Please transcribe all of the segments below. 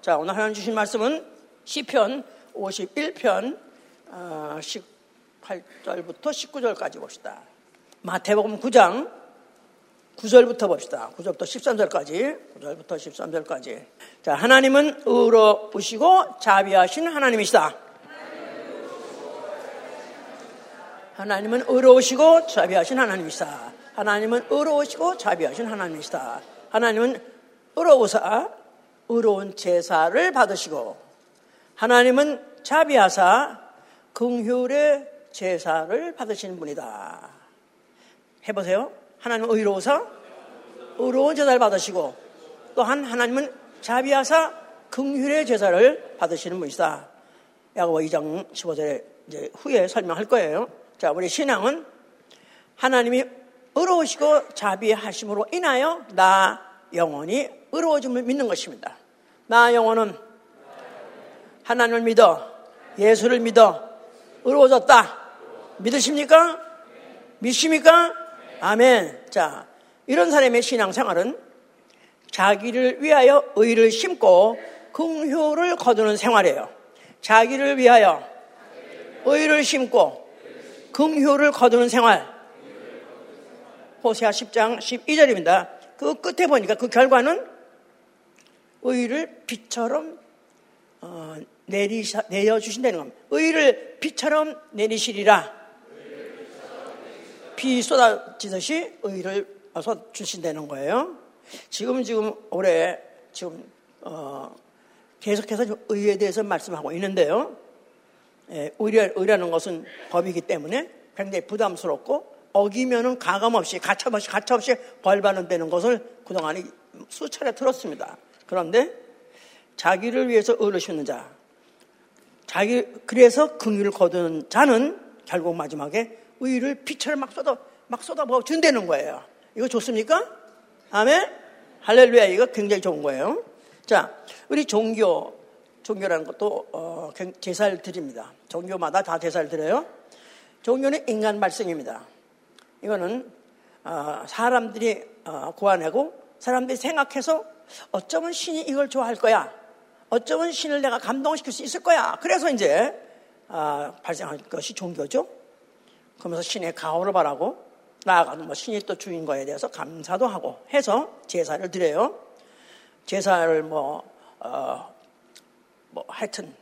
자, 오늘 하나님 주신 말씀은 시편 51편 어, 18절부터 19절까지 봅시다. 마태복음 9장 9절부터 봅시다. 9절부터 13절까지. 9절부터 13절까지. 자, 하나님은 의로우시고 자비하신 하나님이시다. 하나님은 의로우시고 자비하신 하나님이시다. 하나님은 의로우시고 자비하신 하나님이시다. 하나님은 의로우사 의로운 제사를 받으시고 하나님은 자비하사 긍휼의 제사를 받으시는 분이다. 해보세요. 하나님은 의로우사 의로운 제사를 받으시고 또한 하나님은 자비하사 긍휼의 제사를 받으시는 분이시다. 야고보 2장 15절에 이제 후에 설명할 거예요. 자, 우리 신앙은 하나님이 의로우시고 자비하심으로 인하여 나 영혼이 의로워짐을 믿는 것입니다. 나 영혼은 하나님을 믿어 예수를 믿어 의로워졌다. 믿으십니까? 믿습니까? 아멘. 자, 이런 사람의 신앙생활은 자기를 위하여 의를 심고 긍효를 거두는 생활이에요. 자기를 위하여 의를 심고 긍효를 거두는 생활. 호세아 10장 12절입니다. 그 끝에 보니까 그 결과는 의를 빛처럼 어, 내리사, 내려주신다는 겁니다. 의를 빛처럼 내리시리라. 비 쏟아지듯이 의를 주신다는 거예요. 지금 지금 올해 지금 어, 계속해서 의에 대해서 말씀하고 있는데요. 예, 의뢰, 의라는 것은 법이기 때문에 굉장히 부담스럽고 어기면은 가감 없이 가차없이 가차없이 벌 받는다는 것을 그동안 수차례 들었습니다. 그런데 자기를 위해서 심는 자, 자기 그래서 긍휼을 거두는 자는 결국 마지막에 의를 빛처럼 막 쏟아 막 쏟아부어 준다는 거예요. 이거 좋습니까? 아멘. 할렐루야 이거 굉장히 좋은 거예요. 자, 우리 종교 종교라는 것도 어, 제사를 드립니다. 종교마다 다 제사를 드려요. 종교는 인간 발생입니다. 이거는 어, 사람들이 어, 고안하고 사람들이 생각해서 어쩌면 신이 이걸 좋아할 거야. 어쩌면 신을 내가 감동시킬 수 있을 거야. 그래서 이제 어, 발생한 것이 종교죠. 그러면서 신의 가호를 바라고 나아가는 뭐 신이 또 주인 거에 대해서 감사도 하고 해서 제사를 드려요. 제사를 뭐, 어, 뭐 하여튼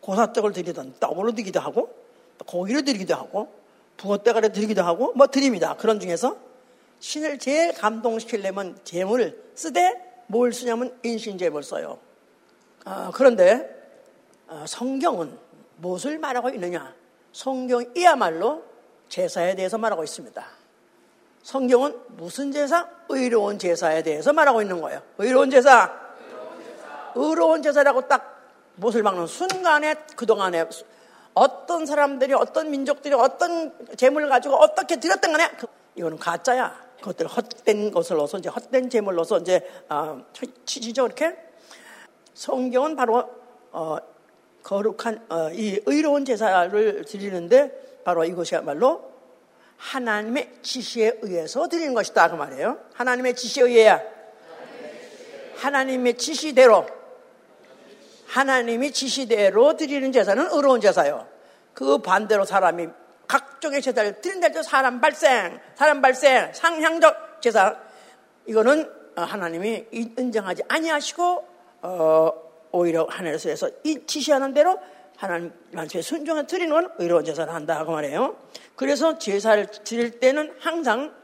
고사떡을 드리던 떡으로 드리기도 하고 고기를 드리기도 하고 붕어대가리 드리기도 하고 뭐 드립니다. 그런 중에서 신을 제일 감동시키려면 재물을 쓰되 뭘 쓰냐면 인신제물 써요. 어, 그런데 어, 성경은 무엇을 말하고 있느냐? 성경이야말로 제사에 대해서 말하고 있습니다. 성경은 무슨 제사? 의로운 제사에 대해서 말하고 있는 거예요. 의로운 제사. 의로운 제사라고 딱 못을 박는 순간에 그동안에 어떤 사람들이 어떤 민족들이 어떤 재물을 가지고 어떻게 드렸던 간에 그, 이거는 가짜야. 그것들 헛된 것을 넣어서 이제 헛된 재물을 넣어서 이제 아, 치지죠 이렇게. 성경은 바로 어, 거룩한 어, 이 의로운 제사를 드리는데 바로 이것이야말로 하나님의 지시에 의해서 드리는 것이다 그 말이에요. 하나님의 지시에 의해야 하나님의 지시대로 하나님이 지시대로 드리는 제사는 의로운 제사요. 그 반대로 사람이 각종의 제사를 드린다 사람 발생, 사람 발생, 상향적 제사 이거는 하나님이 인정하지 아니하시고 어, 오히려 하늘에서 이 지시하는 대로 하나님 말씀에 순종해 드리는 건 의로운 제사를 한다 그 말이에요. 그래서 제사를 드릴 때는 항상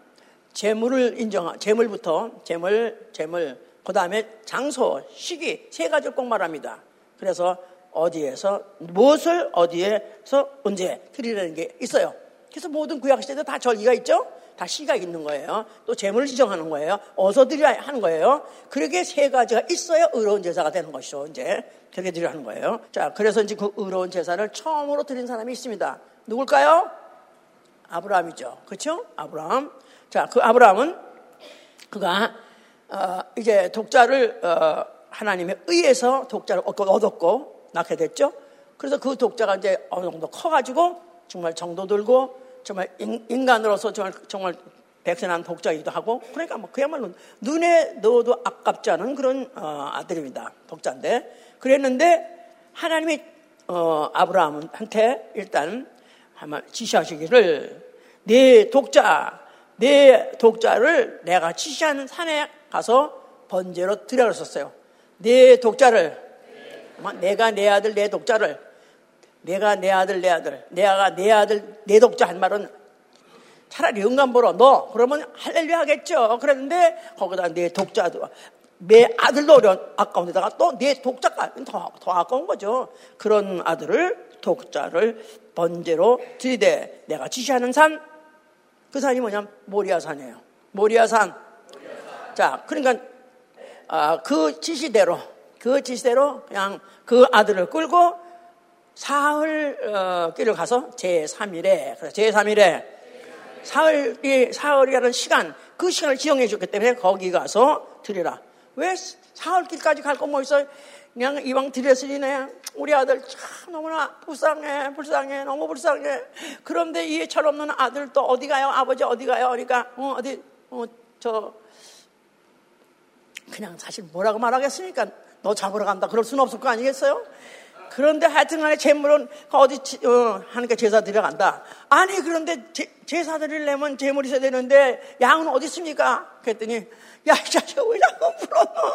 재물을 인정, 재물부터 재물, 재물, 그 다음에 장소, 시기 세 가지를 꼭 말합니다. 그래서 어디에서 무엇을 어디에서 언제 드리라는 게 있어요. 그래서 모든 구약 시대도 다 절기가 있죠. 다 시가 있는 거예요. 또 재물을 지정하는 거예요. 어서 드려야 하는 거예요. 그렇게 세 가지가 있어야 의로운 제사가 되는 것이죠. 이제 그렇게 드려 하는 거예요. 자, 그래서 이제 그 의로운 제사를 처음으로 드린 사람이 있습니다. 누굴까요? 아브라함이죠. 그렇죠? 아브라함. 자, 그 아브라함은 그가 어, 이제 독자를 어, 하나님의 의해서 독자를 얻었고 낳게 됐죠. 그래서 그 독자가 이제 어느 정도 커가지고 정말 정도 들고 정말 인간으로서 정말 정말 백선한 독자이기도 하고 그러니까 뭐 그야말로 눈에 넣어도 아깝지 않은 그런 어, 아들입니다. 독자인데 그랬는데 하나님이 어, 아브라함한테 일단 지시하시기를 내 독자 내 독자를 내가 지시하는 산에 가서 번제로 드려렸었어요. 내 독자를 내가 내 아들 내 독자를 내가 내 아들 내 아들 내가 내 아들 내 독자 한 말은 차라리 영감 보러 너 그러면 할렐루야 하겠죠. 그랬는데 거기다 내 독자도 내 아들도 어려운 아까운데다가 또 내 독자까지 더, 더 아까운 거죠. 그런 아들을 독자를 번제로 드리되 내가 지시하는 산 그 산이 뭐냐면 모리아산이에요. 모리아산. 자, 그러니까 아, 그 지시대로 그 지시대로 그냥 그 아들을 끌고 사흘 어, 길을 가서 제3일에 제3일에 사흘이 사흘이라는 시간 그 시간을 지정해 줬기 때문에 거기 가서 드리라. 왜 사흘 길까지 갈거뭐 있어? 그냥 이왕 드렸으니 우리 아들 참 너무나 불쌍해, 불쌍해, 너무 불쌍해. 그런데 이 철없는 아들 또 어디 가요? 아버지 어디 가요? 그러니까 어, 어디 어, 저 그냥 사실 뭐라고 말하겠습니까? 너 잡으러 간다. 그럴 수는 없을 거 아니겠어요? 그런데 하여튼 간에 재물은 어디 어, 하니까 제사 드려간다. 아니 그런데 제, 사 드리려면 재물이 있어야 되는데 양은 어디 있습니까? 그랬더니 야 이 자식아 왜 자꾸 불었노?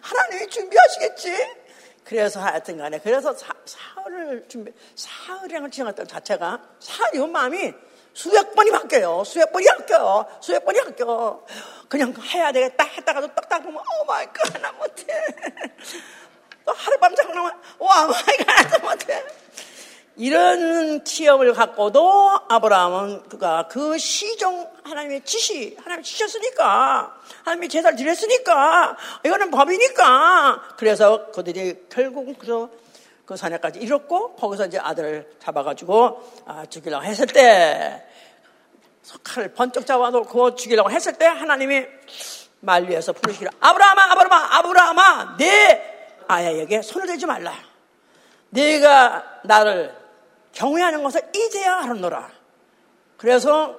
하나님이 준비하시겠지? 그래서 하여튼 간에 그래서 사, 사흘을 준비 사흘이라는 지나갔던 자체가 사흘이면 마음이 수백 번이 바뀌어요. 수백 번이 바뀌어요. 수백 번이 바뀌어. 그냥 해야 되겠다 했다가도 딱딱 보면 oh my God 하나 못해. 또 하룻밤 자고 나면 oh my God 하나 못해. 이런 취업을 갖고도 아브라함은 그가 그 시종 하나님의 지시 하나님이 지시하셨으니까 하나님이 제사를 드렸으니까 이거는 법이니까 그래서 그들이 결국 그래서 그 산에까지 이뤘고 거기서 이제 아들을 잡아가지고 아, 죽이려고 했을 때 칼을 번쩍 잡아놓고 죽이려고 했을 때 하나님이 말 위에서 부르시기를 아브라함아 아브라함아 아브라함아 내 아야에게 손을 대지 말라 네가 나를 경외하는 것을 이제야 하는노라. 그래서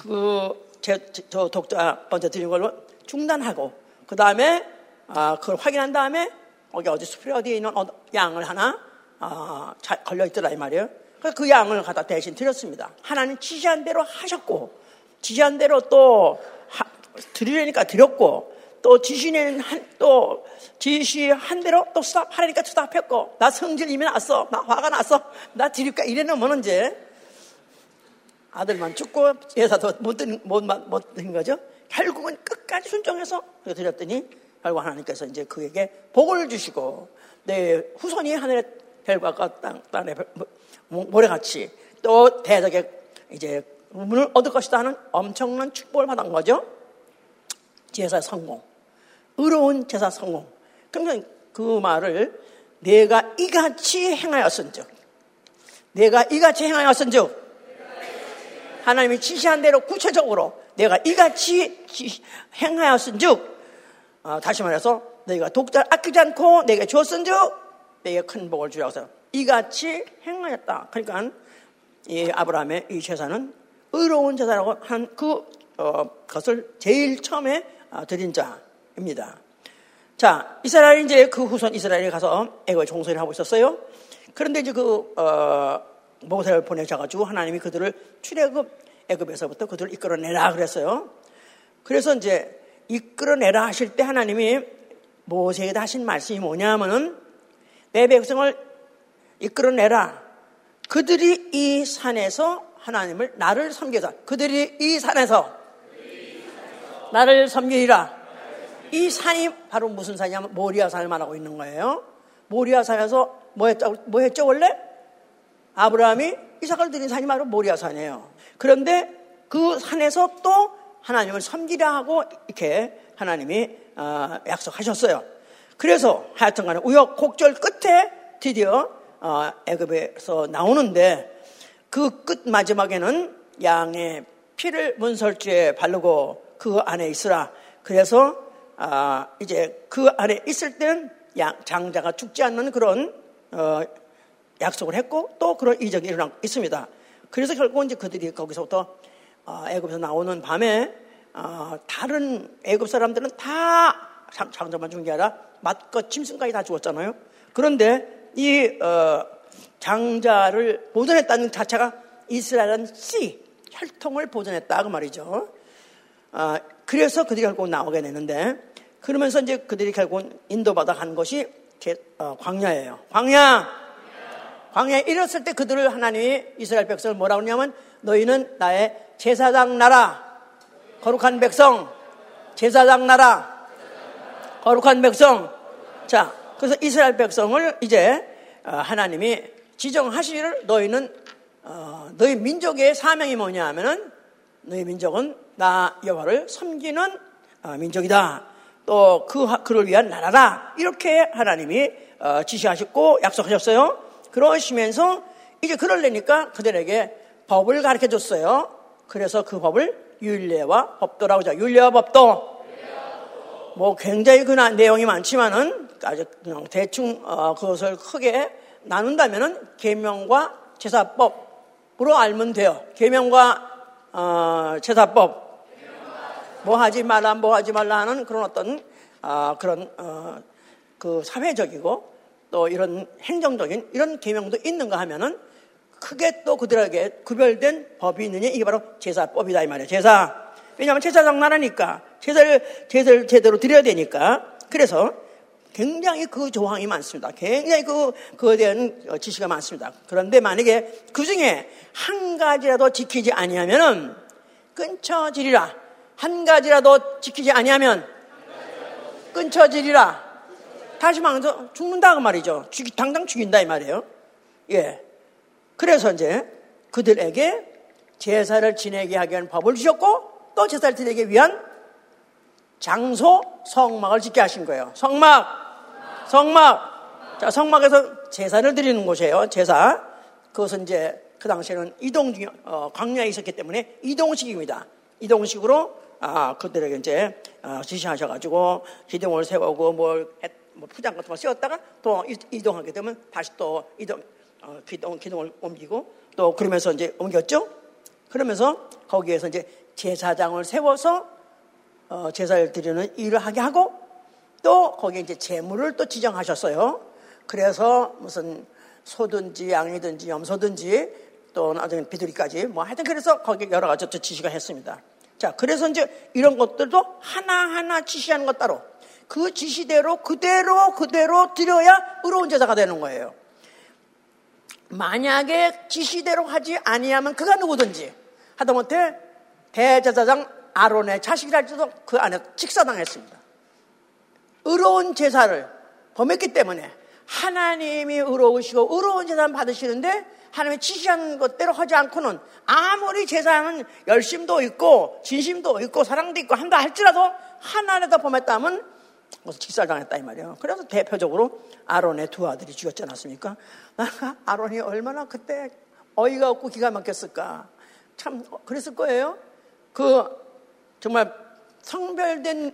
그, 제, 저 독자 먼저 드린 걸로 중단하고, 그 다음에, 아, 그걸 확인한 다음에, 거기 어디 숲에 어디에 있는 양을 하나, 아, 걸려 있더라, 이 말이에요. 그 양을 갖다 대신 드렸습니다. 하나님 지시한 대로 하셨고, 지시한 대로 또, 하, 드리려니까 드렸고, 또 한, 또 지시한 대로 또 스탑하려니까 스탑했고 나 성질 이미 났어 나 화가 났어 나 드릴까 이래놓으면 이제 아들만 죽고 제사도 못 드린, 못, 못 드린 거죠 결국은 끝까지 순종해서 드렸더니 결국 하나님께서 이제 그에게 복을 주시고 내 후손이 하늘의 별과 땅, 땅의 모래같이 또 대적의 이제 문을 얻을 것이다 하는 엄청난 축복을 받은 거죠. 제사 성공. 의로운 제사 성공. 그러니까 그 말을 내가 이같이 행하였은즉 내가 이같이 행하였은즉 하나님이 지시한 대로 구체적으로 내가 이같이 행하였은즉 어, 다시 말해서 내가 독자를 아끼지 않고 내게 줬은즉 내게 큰 복을 주려서 이같이 행하였다. 그러니까 이 아브라함의 이 제사는 의로운 제사라고 한그 어, 것을 제일 처음에 어, 드린 자. 입니다. 자, 이스라엘이 이제 그 후손 이스라엘에 가서 애고의 종소리를 하고 있었어요. 그런데 이제 그, 어, 모세를 보내셔가지고 하나님이 그들을 출애굽 애굽에서부터 그들을 이끌어내라 그랬어요. 그래서 이제 이끌어내라 하실 때 하나님이 모세에게 하신 말씀이 뭐냐면은 내 백성을 이끌어내라. 그들이 이 산에서 하나님을 나를 섬겨서 그들이 이 산에서 나를 섬기리라. 이 산이 바로 무슨 산이냐면 모리아 산을 말하고 있는 거예요. 모리아 산에서 뭐 했죠, 뭐 했죠 원래? 아브라함이 이삭을 드린 산이 바로 모리아 산이에요. 그런데 그 산에서 또 하나님을 섬기라 하고 이렇게 하나님이 어, 약속하셨어요. 그래서 하여튼간에 우여곡절 끝에 드디어 어, 애굽에서 나오는데 그 끝 마지막에는 양의 피를 문설주에 바르고 그 안에 있으라. 그래서 아, 이제 그 안에 있을 때는 장자가 죽지 않는 그런 어, 약속을 했고 또 그런 이적이 일어나고 있습니다. 그래서 결국 이제 그들이 거기서부터 어, 애굽에서 나오는 밤에 어, 다른 애굽 사람들은 다 장자만 죽은 게 아니라 맛과 짐승까지 다 죽었잖아요. 그런데 이 어, 장자를 보존했다는 자체가 이스라엘은 씨 혈통을 보존했다 그 말이죠. 아, 그래서 그들이 결국 나오게 되는데 그러면서 이제 그들이 결국 인도받아 간 것이 어, 광야예요. 광야. 광야에 이랬을 때 그들을 하나님이 이스라엘 백성을 뭐라고 하냐면 너희는 나의 제사장 나라, 거룩한 백성, 제사장 나라, 거룩한 백성. 자, 그래서 이스라엘 백성을 이제 어, 하나님이 지정하시기를 너희는 어, 너희 민족의 사명이 뭐냐 하면은 너희 민족은 나 여호와를 섬기는 민족이다. 또 그, 그를 위한 나라라. 이렇게 하나님이 지시하셨고 약속하셨어요. 그러시면서 이제 그럴래니까 그들에게 법을 가르쳐 줬어요. 그래서 그 법을 율례와 법도라고 하죠. 율례와 법도. 뭐 굉장히 그 내용이 많지만은 아주 그냥 대충 어, 그것을 크게 나눈다면은 계명과 제사법으로 알면 돼요. 계명과 어, 제사법 뭐 하지 말라 뭐 하지 말라 하는 그런 어떤 어, 그런 어, 그 사회적이고 또 이런 행정적인 이런 계명도 있는가 하면은 크게 또 그들에게 구별된 법이 있느냐 이게 바로 제사법이다 이 말이에요. 제사. 왜냐하면 제사장 나라니까 제사를 제사를 제대로 드려야 되니까 그래서 굉장히 그 조항이 많습니다. 굉장히 그 그에 대한 지시가 많습니다. 그런데 만약에 그 중에 한 가지라도 지키지 아니하면은 끊쳐지리라. 한 가지라도 지키지 아니하면 끊쳐지리라. 다시 말해서 죽는다 그 말이죠. 죽이 당장 죽인다 이 말이에요. 예. 그래서 이제 그들에게 제사를 지내게 하기 위한 법을 주셨고 또 제사를 지내기 위한 장소 성막을 짓게 하신 거예요. 성막, 성막. 자, 성막에서 제사를 드리는 곳이에요. 제사. 그것은 이제 그 당시에는 이동 중, 어, 광야에 있었기 때문에 이동식입니다. 이동식으로 아, 그들에게 이제 어, 지시하셔가지고 기둥을 세우고 뭘, 뭐 포장 같은 거 씌웠다가 또 이동하게 되면 다시 또 이동, 어, 기둥, 기둥을 옮기고 또 그러면서 이제 옮겼죠. 그러면서 거기에서 이제 제사장을 세워서 어, 제사를 드리는 일을 하게 하고 또 거기에 이제 재물을 또 지정하셨어요. 그래서 무슨 소든지 양이든지 염소든지 또 나중에 비둘기까지 뭐 하여튼 그래서 거기 여러 가지 또 지시가 했습니다. 자, 그래서 이제 이런 것들도 하나하나 지시하는 것 따로 그 지시대로 그대로 그대로 드려야 의로운 제사가 되는 거예요. 만약에 지시대로 하지 아니하면 그가 누구든지 하다못해 대제사장 아론의 자식이랄지도 그 안에 직사당했습니다. 의로운 제사를 범했기 때문에 하나님이 의로우시고 의로운 제사를 받으시는데 하나님이 지시한 것대로 하지 않고는 아무리 제사는 열심도 있고 진심도 있고 사랑도 있고 한다 할지라도 하나님에다 범했다면 그래서 직살당했다 이 말이에요. 그래서 대표적으로 아론의 두 아들이 죽였지 않았습니까? 아론이 얼마나 그때 어이가 없고 기가 막혔을까. 참 그랬을 거예요. 그 정말 성별된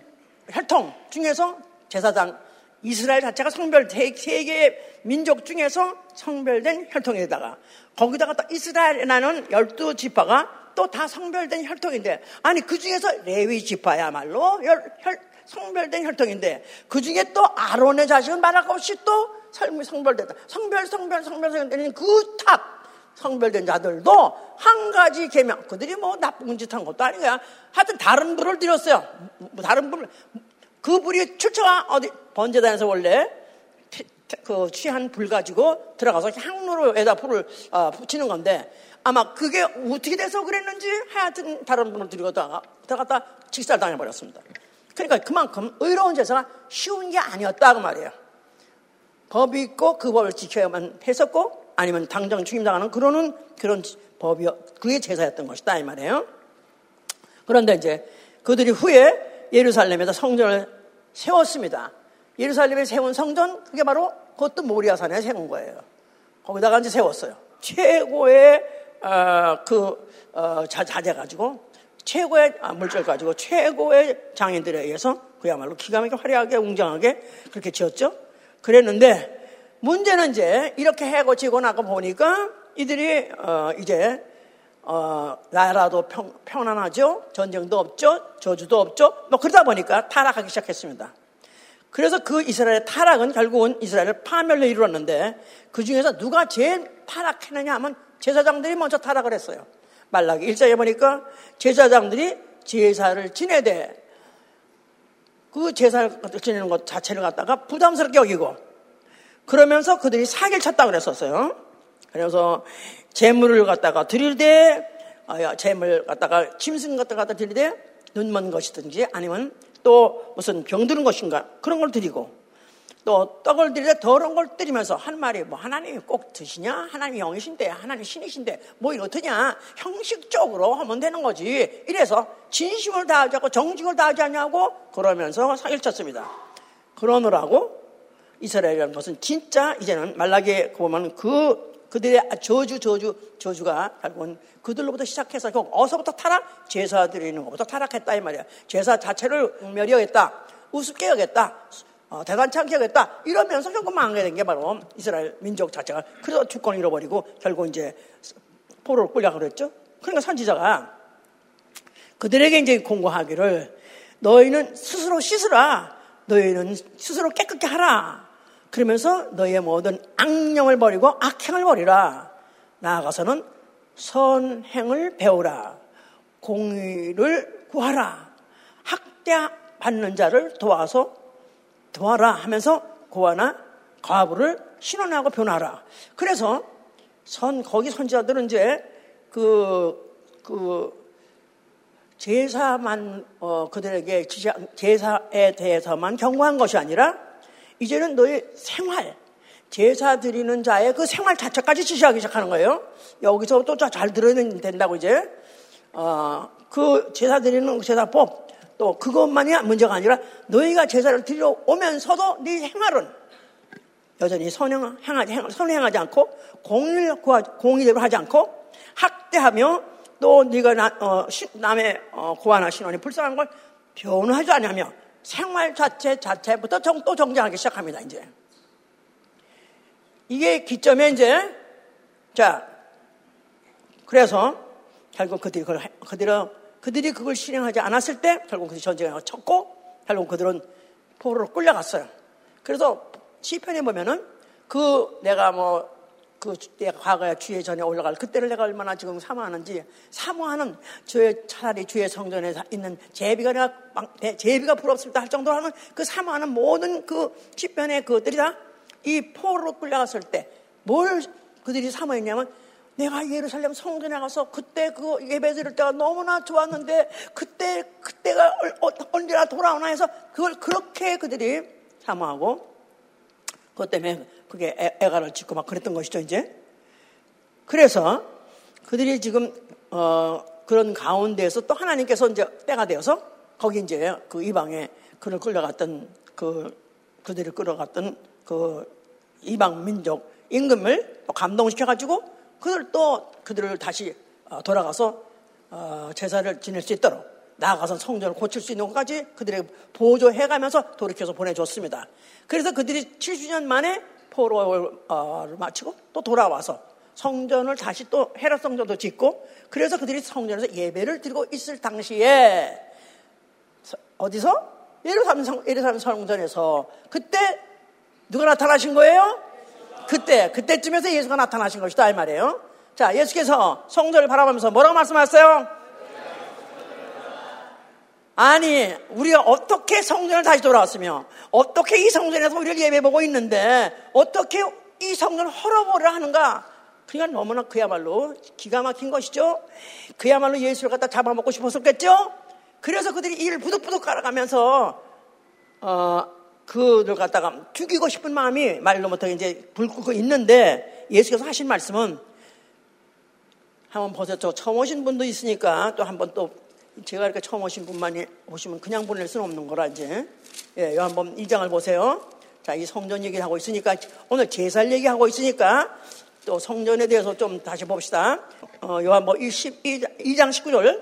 혈통 중에서 제사장 이스라엘 자체가 성별 세계 민족 중에서 성별된 혈통에다가 거기다가 또 이스라엘이라는 열두 지파가 또 다 성별된 혈통인데 아니 그 중에서 레위 지파야말로 혈, 혈, 성별된 혈통인데 그 중에 또 아론의 자식은 말할 것 없이 또 성별됐다. 성별, 성별, 성별, 성별된 그 탑. 성별된 자들도 한 가지 계명, 그들이 뭐 나쁜 짓 한 것도 아니고요. 하여튼 다른 불을 드렸어요. 뭐 다른 불, 그 불이 출처가 어디, 번제단에서 원래 그 취한 불 가지고 들어가서 향로로에다 불을 어, 붙이는 건데 아마 그게 어떻게 돼서 그랬는지 하여튼 다른 불을 드리고 들어갔다 즉살 당해 버렸습니다. 그러니까 그만큼 의로운 제사가 쉬운 게 아니었다 그 말이에요. 법이 있고 그 법을 지켜야만 했었고 아니면 당장 죽임당하는 그러는 그런 법이 그게 제사였던 것이다 이 말이에요. 그런데 이제 그들이 후에 예루살렘에서 성전을 세웠습니다. 예루살렘에 세운 성전 그게 바로 그것도 모리아산에 세운 거예요. 거기다가 이제 세웠어요. 최고의 어, 그 어, 자재 가지고 최고의 아, 물질 가지고 최고의 장인들에 의해서 그야말로 기가 막히게 화려하게 웅장하게 그렇게 지었죠. 그랬는데 문제는 이제 이렇게 해고 지고 나고 보니까 이들이 어 이제 어, 나라도 평, 평안하죠. 전쟁도 없죠. 저주도 없죠. 뭐 그러다 보니까 타락하기 시작했습니다. 그래서 그 이스라엘의 타락은 결국은 이스라엘을 파멸로 이루었는데 그 중에서 누가 제일 타락했느냐 하면 제사장들이 먼저 타락을 했어요. 말라기 일자에 보니까 제사장들이 제사를 지내되 그 제사를 지내는 것 자체를 갖다가 부담스럽게 여기고 그러면서 그들이 사기를 쳤다 그랬었어요. 그래서 재물을 갖다가 드릴때 아, 재물 갖다가 짐승 갖다가 드릴 때 눈먼 것이든지 아니면 또 무슨 병드는 것인가 그런 걸 드리고 또 떡을 드릴 때 더러운 걸 드리면서 한 말이 뭐 하나님이 꼭 드시냐? 하나님이 영이신데 하나님 신이신데 뭐 이렇더냐? 형식적으로 하면 되는 거지. 이래서 진심을 다하지 않고 정직을 다하지 않냐고 그러면서 사기를 쳤습니다. 그러느라고 이스라엘이라는 것은 진짜 이제는 말라기에 보면 그 그들의 저주 저주 저주가 결국은 그들로부터 시작해서 어서부터 타락 제사 드리는 것부터 타락했다 이 말이야. 제사 자체를 멸여했다. 우습게 여겼다. 어, 대단치 않게 하겠다. 이러면서 결국 망하게 된 게 바로 이스라엘 민족 자체가 그래서 주권을 잃어버리고 결국 이제 포로를 끌려가 그랬죠. 그러니까 선지자가 그들에게 이제 공고하기를 너희는 스스로 씻으라. 너희는 스스로 깨끗게 하라. 그러면서 너희의 모든 악령을 버리고 악행을 버리라. 나아가서는 선행을 배우라. 공의를 구하라. 학대 받는 자를 도와서 도와라 하면서 고아나 과부를 신원하고 변화라. 그래서 선, 거기 선지자들은 이제 그, 그, 제사만, 어, 그들에게 제사에 대해서만 경고한 것이 아니라 이제는 너의 생활, 제사 드리는 자의 그 생활 자체까지 지시하기 시작하는 거예요. 여기서 또 잘 들어야 된다고 이제, 어, 그 제사 드리는 제사법, 또 그것만이 문제가 아니라 너희가 제사를 드리러 오면서도 네 생활은 여전히 선행, 행하지, 선행하지 않고 공의를 공의대로 하지 않고 학대하며 또 네가 나, 어, 남의 어, 고아나 신원이 불쌍한 걸 변호하지 않으며 생활 자체 자체부터 정, 또 정정하기 시작합니다. 이제 이게 기점에 이제 자 그래서 결국 그들이 그걸 그들은 그들이 그걸 실행하지 않았을 때 결국 그 전쟁을 쳤고 결국 그들은 포로로 끌려갔어요. 그래서 시편에 보면은 그 내가 뭐 그 내가 과거에 주의 전에 올라갈 그때를 내가 얼마나 지금 사모하는지. 사모하는 주의 차라리 주의 성전에 있는 제비가 내가 제비가 부럽습니다 할 정도로 하는 그 사모하는 모든 그 시편의 그들이 다 이 포로로 끌려갔을 때 뭘 그들이 사모했냐면 내가 예루살렘 성전에 가서 그때 그 예배 드릴 때가 너무나 좋았는데 그때 그때가 언제나 돌아오나 해서 그걸 그렇게 그들이 사모하고 그것 때문에 그게 애, 가를 짓고 막 그랬던 것이죠 이제 그래서 그들이 지금 어 그런 가운데에서 또 하나님께서 이제 때가 되어서 거기 이제 그 이방에 그를 끌려갔던 그 그들을 끌어갔던 그 이방 민족 임금을 감동시켜가지고 그들 또 그들을 다시 어, 돌아가서 어, 제사를 지낼 수 있도록 나아가서 성전을 고칠 수 있는 것까지 그들에게 보조해가면서 돌이켜서 보내줬습니다. 그래서 그들이 70년 만에 포로를 어, 마치고 또 돌아와서 성전을 다시 또 헤라 성전도 짓고 그래서 그들이 성전에서 예배를 드리고 있을 당시에 어디서 예루살렘, 성, 예루살렘 성전에서 그때 누가 나타나신 거예요? 그때, 그때쯤에서 예수가 나타나신 것이다, 이 말이에요. 자, 예수께서 성전을 바라보면서 뭐라고 말씀하셨어요? 아니, 우리가 어떻게 성전을 다시 돌아왔으며, 어떻게 이 성전에서 우리를 예배보고 있는데, 어떻게 이 성전을 헐어버려 하는가? 그러니까 너무나 그야말로 기가 막힌 것이죠. 그야말로 예수를 갖다 잡아먹고 싶었었겠죠? 그래서 그들이 이를 부득부득 깔아가면서, 어, 그를 갖다가 죽이고 싶은 마음이 말로 못하게 이제 불 끄고 있는데 예수께서 하신 말씀은 한번 보세요. 처음 오신 분도 있으니까 또 한번 또 제가 이렇게 처음 오신 분만이 오시면 그냥 보낼 수는 없는 거라 이제 예, 한번 2장을 보세요. 자, 이 성전 얘기를 하고 있으니까 오늘 제살 얘기하고 있으니까 또 성전에 대해서 좀 다시 봅시다. 어, 요한복 22장 19절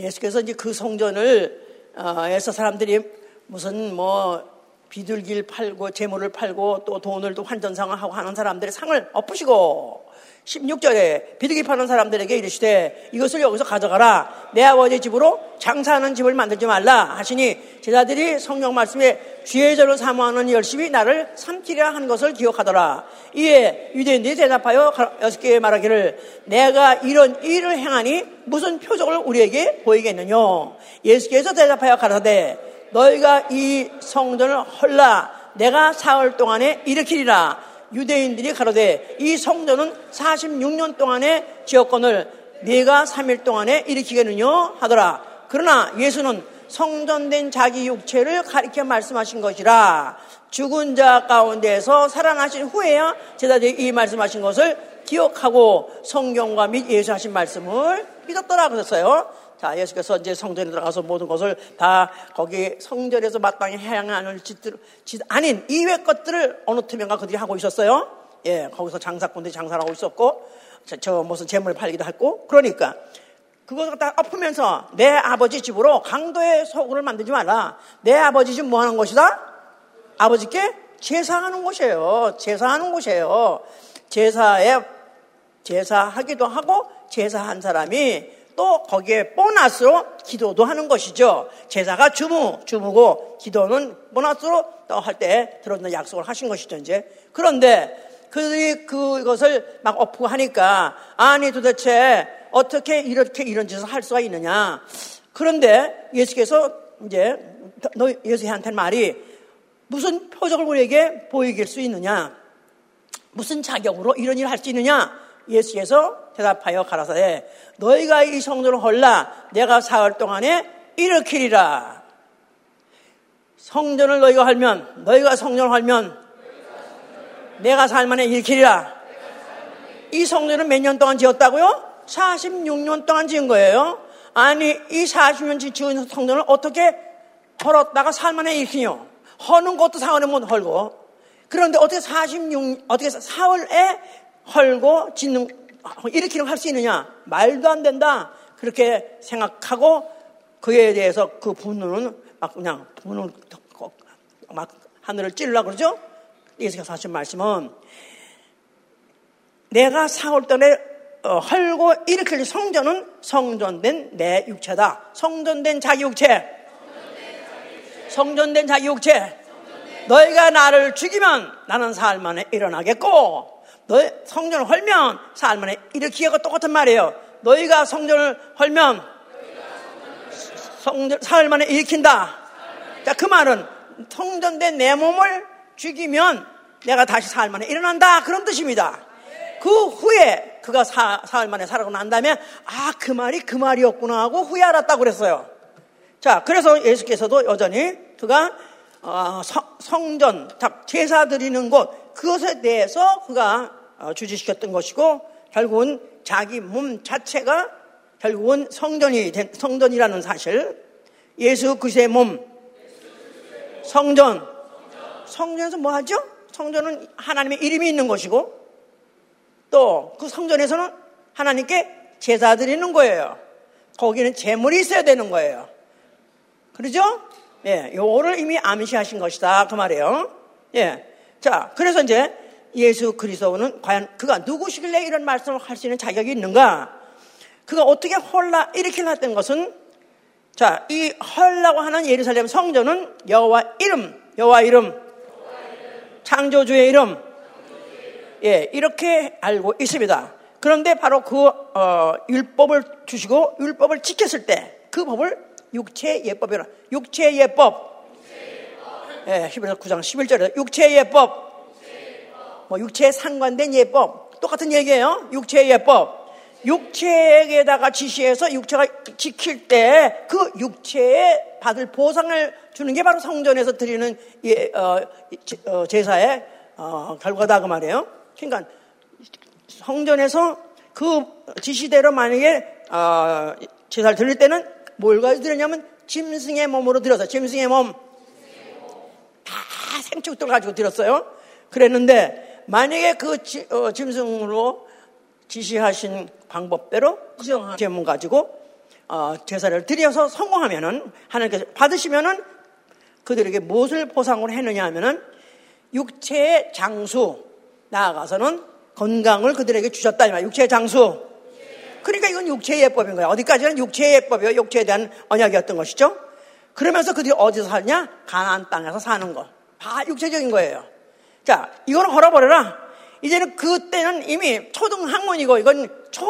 예수께서 이제 그 성전을 어, 에서 사람들이 무슨 뭐 비둘기를 팔고 재물을 팔고 또 돈을 또 환전상하고 하는 사람들의 상을 엎으시고 16절에 비둘기 파는 사람들에게 이르시되 이것을 여기서 가져가라. 내 아버지 집으로 장사하는 집을 만들지 말라 하시니 제자들이 성경 말씀에 주의 절을 사모하는 열심히 나를 삼키려 한 것을 기억하더라. 이에 유대인들이 대답하여 여섯 개의 말하기를 내가 이런 일을 행하니 무슨 표적을 우리에게 보이겠느냐 예수께서 대답하여 가라되 너희가 이 성전을 헐라. 내가 사흘 동안에 일으키리라 유대인들이 가로되 이 성전은 46년 동안의 지역권을 네가 3일 동안에 일으키겠느냐 하더라. 그러나 예수는 성전된 자기 육체를 가리켜 말씀하신 것이라 죽은 자 가운데서 살아나신 후에야 제자들이 이 말씀하신 것을 기억하고 성경과 및 예수 하신 말씀을 믿었더라 그랬어요. 자, 예수께서 이제 성전에 들어가서 모든 것을 다 거기 성전에서 마땅히 해양하는 짓들, 짓 아닌 이외 것들을 어느 틈엔가 그들이 하고 있었어요. 예, 거기서 장사꾼들이 장사를 하고 있었고, 저, 저 무슨 재물 팔기도 했고, 그러니까 그것을 다 엎으면서 내 아버지 집으로 강도의 소굴을 만들지 마라. 내 아버지 집 뭐 하는 곳이다? 아버지께 제사하는 곳이에요. 제사하는 곳이에요. 제사에 제사하기도 하고 제사한 사람이 또 거기에 보너스로 기도도 하는 것이죠. 제사가 주무, 주무고 기도는 보너스로 또 할 때 들어주는 약속을 하신 것이죠, 이제. 그런데 그들이 그것을 막 엎고 하니까 아니 도대체 어떻게 이렇게 이런 짓을 할 수가 있느냐. 그런데 예수께서 이제 너 예수한테 말이 무슨 표적을 우리에게 보이길 수 있느냐? 무슨 자격으로 이런 일을 할 수 있느냐? 예수께서 대답하여 가라사대 너희가 이 성전을 헐라. 내가 사흘 동안에 일으키리라. 성전을 너희가 헐면 너희가 성전을 헐면 내가 만에 일으키리라. 이 성전은 몇 년 동안 지었다고요? 46년 동안 지은 거예요. 아니 이 40년 지은 성전을 어떻게 헐었다가 사흘 만에 일으키뇨 허는 것도 사흘에 못 헐고. 그런데 어떻게 46 어떻게 사흘에 헐고 짓는 일으키는 할수 있느냐? 말도 안 된다. 그렇게 생각하고 그에 대해서 그 분노는 막 그냥 분을 막 하늘을 찔러 그러죠? 예수께서 하신 말씀은 내가 사올 때에 어, 헐고 일으킬 성전은 성전된 내 육체다. 성전된 자기 육체. 성전된 자기 육체. 너희가 나를 죽이면 나는 사흘 만에 일어나겠고 너희 성전을 헐면 사흘 만에 일으키기가 똑같은 말이에요. 너희가 성전을 헐면 성전, 만에 일으킨다. 자, 그 말은 성전된 내 몸을 죽이면 내가 다시 만에 일어난다. 그런 뜻입니다. 그 후에 그가 사, 사흘 만에 살아고 난 다음에 아, 그 말이 그 말이었구나 하고 후에 알았다고 그랬어요. 자, 그래서 예수께서도 여전히 그가 어, 성, 전 제사 드리는 곳, 그것에 대해서 그가 어, 주지시켰던 것이고, 결국은 자기 몸 자체가 결국은 성전이 된, 성전이라는 사실, 예수 그리스도의 몸, 성전, 성전에서 뭐 하죠? 성전은 하나님의 이름이 있는 것이고, 또 그 성전에서는 하나님께 제사 드리는 거예요. 거기는 재물이 있어야 되는 거예요. 그러죠? 예, 요거를 이미 암시하신 것이다. 그 말이에요. 예. 자, 그래서 이제 예수 그리스도는 과연 그가 누구시길래 이런 말씀을 할 수 있는 자격이 있는가? 그가 어떻게 헐라 이렇게 났던 것은 자, 이 헐라고 하는 예루살렘 성전은 여호와 이름, 여호와 이름, 창조주의 이름, 예, 이렇게 알고 있습니다. 그런데 바로 그 어, 율법을 주시고 율법을 지켰을 때 그 법을 육체 예법이라 육체 예법. 예, 히브리서 9장 11절에 육체 예법. 뭐 육체에 상관된 예법. 똑같은 얘기예요. 육체 예법. 육체에다가 지시해서 육체가 지킬 때 그 육체에 받을 보상을 주는 게 바로 성전에서 드리는 예, 어, 어, 제사의 어, 결과다 그 말이에요. 그러니까 성전에서 그 지시대로 만약에 어, 제사를 드릴 때는 뭘 가지고 드렸냐면 짐승의 몸으로 들어서 짐승의 몸. 다 생축들 가지고 들었어요. 그랬는데 만약에 그 지, 어, 짐승으로 지시하신 방법대로 구정한 제문 가지고 어, 제사를 드려서 성공하면은 하나님께서 받으시면은 그들에게 무엇을 보상으로 했느냐 하면은 육체의 장수 나아가서는 건강을 그들에게 주셨다 이 말. 육체의 장수. 그러니까 이건 육체의 예법인 거야. 어디까지는 육체의 예법이요. 육체에 대한 언약이었던 것이죠. 그러면서 그들이 어디서 살냐? 가나안 땅에서 사는 거. 다 육체적인 거예요. 자, 이거는 헐어버려라. 이제는 그때는 이미 초등 학문이고 이건 초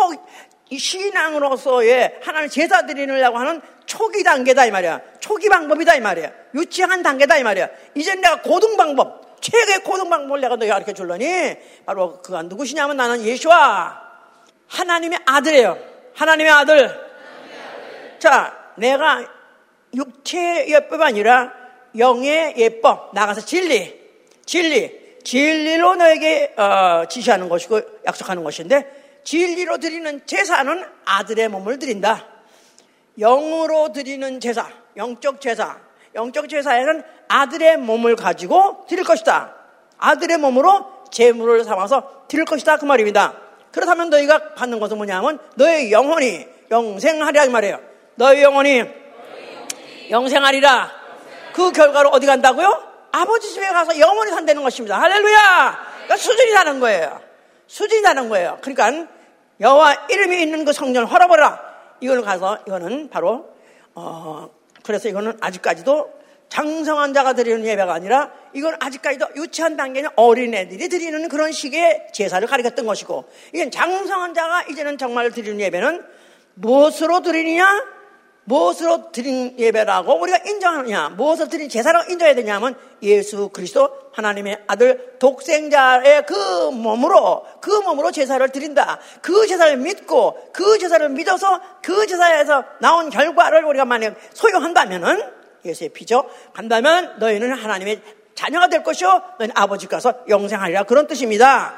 신앙으로서의 하나님 제사 드리려고 하는 초기 단계다 이 말이야. 초기 방법이다 이 말이야. 유치한 단계다 이 말이야. 이제 내가 고등 방법, 최고의 고등 방법을 내가 너희 가르쳐 줄러니 바로 그가 누구시냐면 나는 예수와 하나님의 아들이에요. 하나님의 아들. 하나님의 아들. 자, 내가 육체의 예법이 아니라 영의 예법, 나가서 진리, 진리, 진리로 너에게 어, 지시하는 것이고 약속하는 것인데 진리로 드리는 제사는 아들의 몸을 드린다. 영으로 드리는 제사, 영적 제사, 영적 제사에는 아들의 몸을 가지고 드릴 것이다. 아들의 몸으로 제물을 삼아서 드릴 것이다. 그 말입니다. 그렇다면 너희가 받는 것은 뭐냐면 너의 영혼이 영생하리라 이 말이에요. 너의 영혼이 영생하리라. 그 결과로 어디 간다고요? 아버지 집에 가서 영원히 산다는 것입니다. 할렐루야! 그러니까 수준이 다른 거예요. 수준이 다른 거예요. 그러니까 여호와 이름이 있는 그 성전을 헐어버라. 이걸 가서 이거는 바로 어 그래서 이거는 아직까지도 장성한 자가 드리는 예배가 아니라 이건 아직까지도 유치한 단계는 어린애들이 드리는 그런 식의 제사를 가리켰던 것이고 이건 장성한 자가 이제는 정말 드리는 예배는 무엇으로 드리느냐? 무엇으로 드린 예배라고 우리가 인정하느냐? 무엇으로 드린 제사라고 인정해야 되냐면 예수 그리스도 하나님의 아들 독생자의 그 몸으로 그 몸으로 제사를 드린다. 그 제사를 믿고 그 제사를 믿어서 그 제사에서 나온 결과를 우리가 만약 소유한다면은 예수의 피죠. 간다면 너희는 하나님의 자녀가 될 것이요. 너희는 아버지 가서 영생하리라 그런 뜻입니다.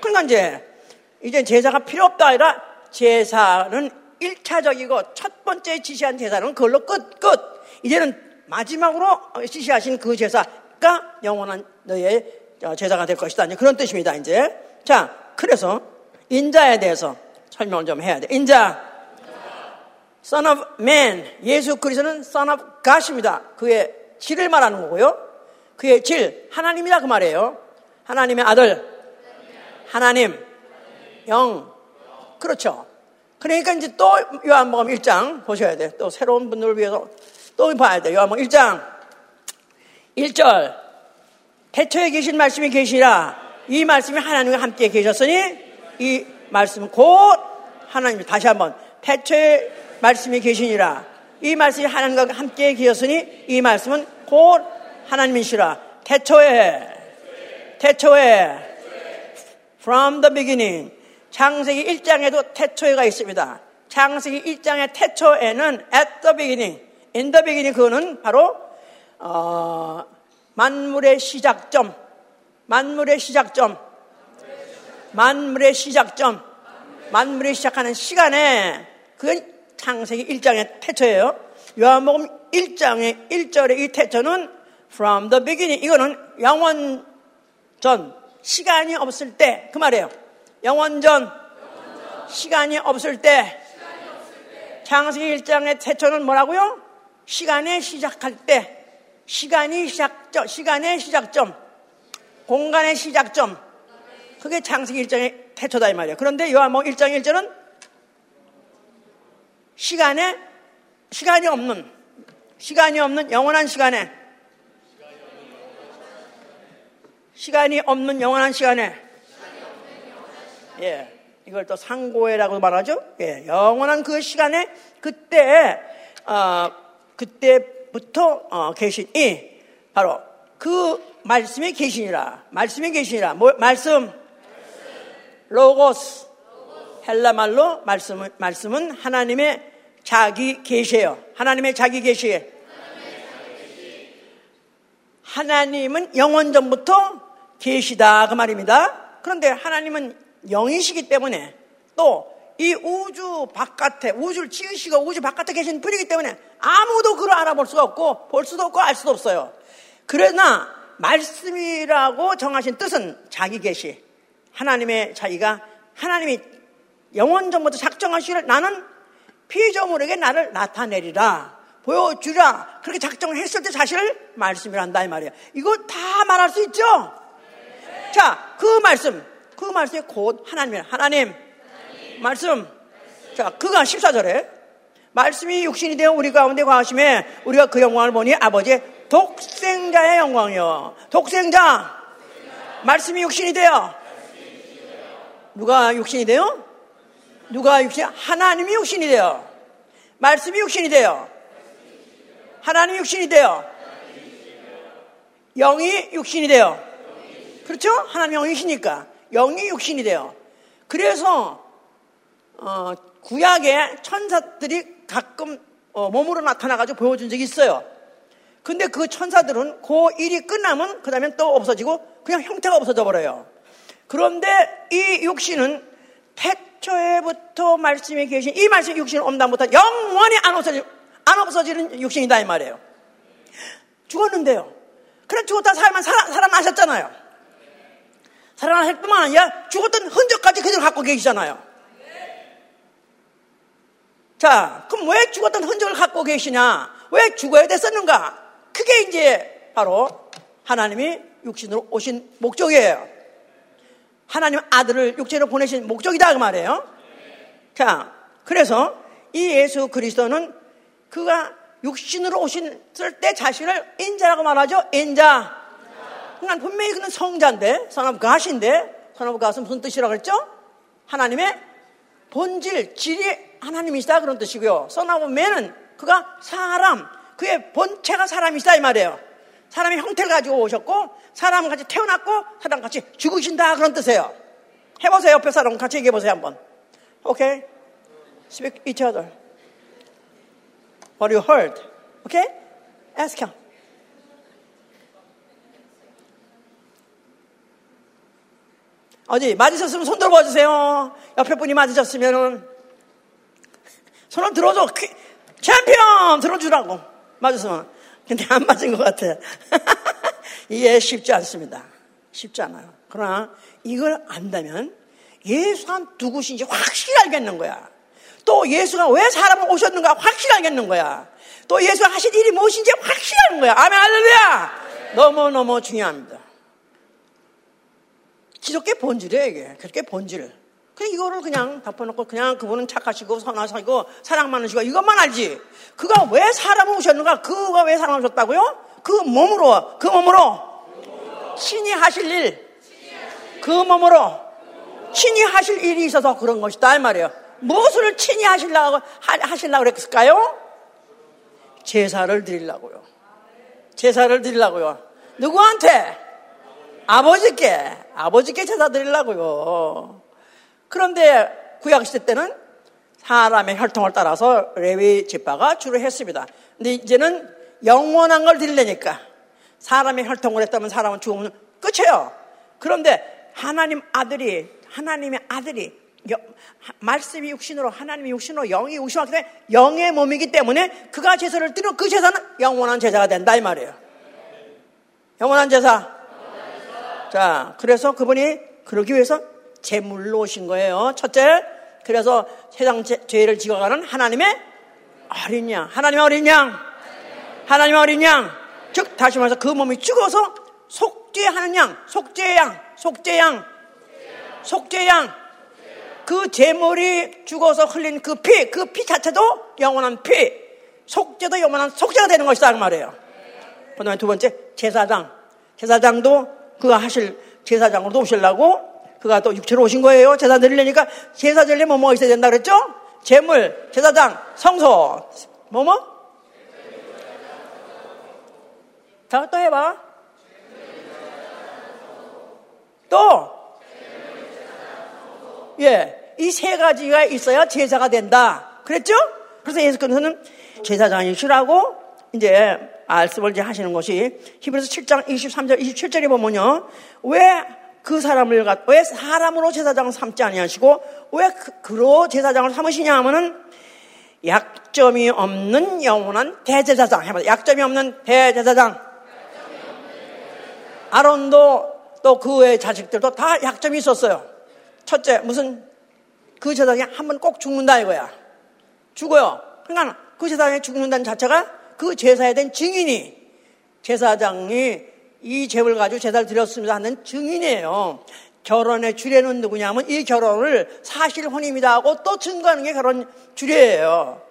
그러니까 이제 이제 제사가 필요 없다 아니라 제사는 1차적이고 첫 번째 지시한 제사는 그걸로 끝, 끝. 이제는 마지막으로 지시하신 그 제사가 영원한 너의 제사가 될 것이다. 이제 그런 뜻입니다, 이제. 자, 그래서 인자에 대해서 설명을 좀 해야 돼. 인자. Son of Man. 예수 그리스도는 Son of God입니다. 그의 질을 말하는 거고요. 그의 질. 하나님이다 그 말이에요. 하나님의 아들. 하나님. 영. 그렇죠. 그러니까 이제 또 요한복음 1장 보셔야 돼. 또 새로운 분들을 위해서 또 봐야 돼. 요한복음 1장 1절. 태초에 계신 말씀이 계시라. 이 말씀이 하나님과 함께 계셨으니 이 말씀은 곧 하나님 다시 한번 태초에 말씀이 계시니라. 이 말씀이 하나님과 함께 계셨으니 이 말씀은 곧 하나님이시라. 태초에 태초에 from the beginning 창세기 1장에도 태초에가 있습니다. 창세기 1장의 태초에는 at the beginning, in the beginning 그거는 바로 어, 만물의 시작점, 만물의 시작점, 만물의 시작점, 만물의 시작하는 시간에 그건 창세기 1장의 태초예요. 요한복음 1장의 1절의 이 태초는 from the beginning 이거는 영원 전 시간이 없을 때 그 말이에요. 영원전. 시간이 없을 때. 창세기 1장의 태초는 뭐라고요? 시간의 시작할 때. 시간이 시작점 시간의 시작점. 공간의 시작점. 그게 창세기 1장의 태초다 이 말이에요. 그런데 요한복음 1장 1절은 시간에 시간이 없는 시간이 없는 영원한 시간에. 시간이 없는 영원한 시간에 예. 이걸 또 상고회라고 말하죠. 예. 영원한 그 시간에 그때 어, 그때부터 어, 계신 이 바로 그 말씀이 계시니라. 말씀이 계시니라. 뭐, 말씀 로고스 헬라 말로 말씀은 말씀은 하나님의 자기 계시예요. 하나님의 자기 계시. 하나님은 영원 전부터 계시다 그 말입니다. 그런데 하나님은 영이시기 때문에 또 이 우주 바깥에 우주를 지으시고 우주 바깥에 계신 분이기 때문에 아무도 그를 알아볼 수가 없고 볼 수도 없고 알 수도 없어요. 그러나 말씀이라고 정하신 뜻은 자기 계시 하나님의 자기가 하나님이 영원 전부터 작정하시를 나는 피조물에게 나를 나타내리라 보여주라. 그렇게 작정했을 때 사실을 말씀이란다 이 말이에요. 이거 다 말할 수 있죠? 자, 그 말씀, 그 말씀이 곧 하나님이에요. 하나님, 하나님. 말씀. 자, 그가 14절에 말씀이 육신이 되어 우리 가운데 과하심에 우리가 그 영광을 보니 아버지의 독생자의 영광이요. 독생자. 말씀이 육신이 되어. 누가 육신이 되어? 누가 육신? 하나님이 육신이 되어. 말씀이 육신이 되어. 하나님이 육신이 되어. 영이 육신이 되어. 그렇죠? 하나님 영이시니까. 영이 육신이 되어. 그래서 어, 구약의 천사들이 가끔 어, 몸으로 나타나가지고 보여준 적이 있어요. 근데 그 천사들은 그 일이 끝나면 그 다음엔 또 없어지고 그냥 형태가 없어져 버려요. 그런데 이 육신은 태초에부터 말씀이 계신 이 말씀 육신은 온다부터 영원히 안 없어지, 안 없어지는 육신이다 이 말이에요. 죽었는데요. 그래 죽었다 살만 살아, 살아나셨잖아요. 살아나실 뿐만 아니라 죽었던 흔적까지 그대로 갖고 계시잖아요. 자, 그럼 왜 죽었던 흔적을 갖고 계시냐? 왜 죽어야 됐었는가? 그게 이제 바로 하나님이 육신으로 오신 목적이에요. 하나님 아들을 육체로 보내신 목적이다 그 말이에요. 자, 그래서 이 예수 그리스도는 그가 육신으로 오실 때 자신을 인자라고 말하죠. 인자. 그러니까 분명히 그는 성자인데, 선업 가신데, 선업 가은 무슨 뜻이라고 그랬죠? 하나님의 본질, 질이 하나님이시다 그런 뜻이고요. 써나보 맨은 그가 사람, 그의 본체가 사람이시다 이 말이에요. 사람의 형태를 가지고 오셨고 사람 같이 태어났고 사람 같이 죽으신다 그런 뜻이에요. 해보세요. 옆에 사람 같이 얘기해 보세요 한번. 오케이? Speak each other. What you heard. Okay? Ask him. 어디 맞으셨으면 손 들어 봐 주세요. 옆에 분이 맞으셨으면은 손을 들어줘. 챔피언 들어주라고. 맞았으면. 근데 안 맞은 것 같아. 이게 쉽지 않습니다. 쉽지 않아요. 그러나 이걸 안다면 예수가 누구신지 확실히 알겠는 거야. 또 예수가 왜 사람을 오셨는가 확실히 알겠는 거야. 또 예수가 하신 일이 무엇인지 확실히 하는 거야. 아멘, 할렐루야! 너무너무 중요합니다. 기독교 본질이에요, 이게. 그렇게 본질. 그냥 이거를 그냥 덮어놓고 그냥 그분은 착하시고 선하시고 사랑 많으시고 이것만 알지. 그가 왜 사람을 오셨는가? 그가 왜 사람을 오셨다고요? 그 몸으로, 그 몸으로 친히 하실 일. 그 몸으로 친히 하실 일이 있어서 그런 것이다. 이 말이에요. 무엇을 친히 하시려고, 하시려고 그랬을까요? 제사를 드리려고요. 제사를 드리려고요. 누구한테? 아버지께. 아버지께 제사 드리려고요. 그런데 구약시대 때는 사람의 혈통을 따라서 레위 집파가 주로 했습니다. 근데 이제는 영원한 걸 드리려니까 사람의 혈통을 했다면 사람은 죽으면 끝이에요. 그런데 하나님 아들이 하나님의 아들이 말씀이 육신으로 하나님이 육신으로 영이 육신으로 때문에 영의 몸이기 때문에 그가 제사를 드리는 그 제사는 영원한 제사가 된다 이 말이에요. 영원한 제사. 자, 그래서 그분이 그러기 위해서 제물로 오신 거예요. 첫째, 그래서 세상 죄를 지어가는 하나님의 어린 양. 하나님의 어린 양. 하나님의 어린 양. 즉, 다시 말해서 그 몸이 죽어서 속죄하는 양. 속죄 양. 속죄 양. 속죄 양. 그 제물이 죽어서 흘린 그 피, 그 피 자체도 영원한 피. 속죄도 영원한 속죄가 되는 것이다. 그 말이에요. 그 다음에 두 번째, 제사장. 제사장도 그가 하실 제사장으로 오시려고 그가 또 육체로 오신 거예요. 제사 드리려니까 제사 드리려면 뭐가 있어야 된다 그랬죠? 재물, 제사장, 성소, 뭐뭐? 자, 또 해봐. 또, 예, 이 세 가지가 있어야 제사가 된다. 그랬죠? 그래서 예수께서는 제사장이시라고 이제 이제 하시는 것이 히브리서 7장 23절, 27절에 보면요. 왜 그 사람을 갖, 왜 사람으로 제사장을 삼지 아니하시고 왜 그, 로 제사장을 삼으시냐 하면은 약점이 없는 영원한 대제사장. 해봐. 약점이 없는 대제사장. 아론도 또 그의 자식들도 다 약점이 있었어요. 첫째 무슨 그 제사장이 한 번 꼭 죽는다 이거야. 죽어요. 그러니까 그 제사장이 죽는다는 자체가 그 제사에 대한 증인이 제사장이 이 제물 가지고 제사를 드렸습니다 하는 증인이에요. 결혼의 주례는 누구냐면 이 결혼을 사실 혼입니다 하고 또 증거하는 게 결혼 주례예요.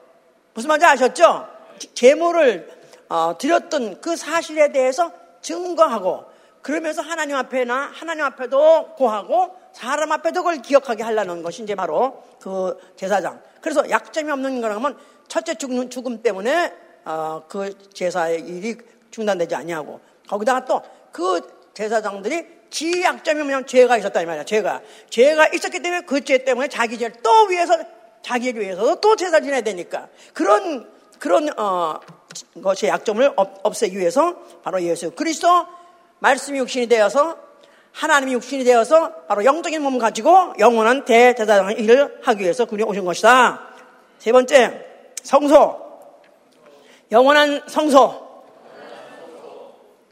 무슨 말인지 아셨죠? 제물을 어, 드렸던 그 사실에 대해서 증거하고 그러면서 하나님 앞에나 하나님 앞에도 고하고 사람 앞에도 그걸 기억하게 하려는 것이 이제 바로 그 제사장. 그래서 약점이 없는 거라면 첫째 죽는 죽음 때문에 어, 그 제사의 일이 중단되지 아니하고 거기다가 또 그 제사장들이 지 약점이 뭐냐면 죄가 있었다 이 말이야. 죄가 죄가 있었기 때문에 그 죄 때문에 자기 죄를 또 위해서 자기를 위해서도 또 제사 지내야 되니까 그런 그런 어, 것의 약점을 없애기 위해서 바로 예수 그리스도 말씀이 육신이 되어서 하나님이 육신이 되어서 바로 영적인 몸을 가지고 영원한 대제사장 일을 하기 위해서 그분이 오신 것이다. 세 번째 성소 영원한 성소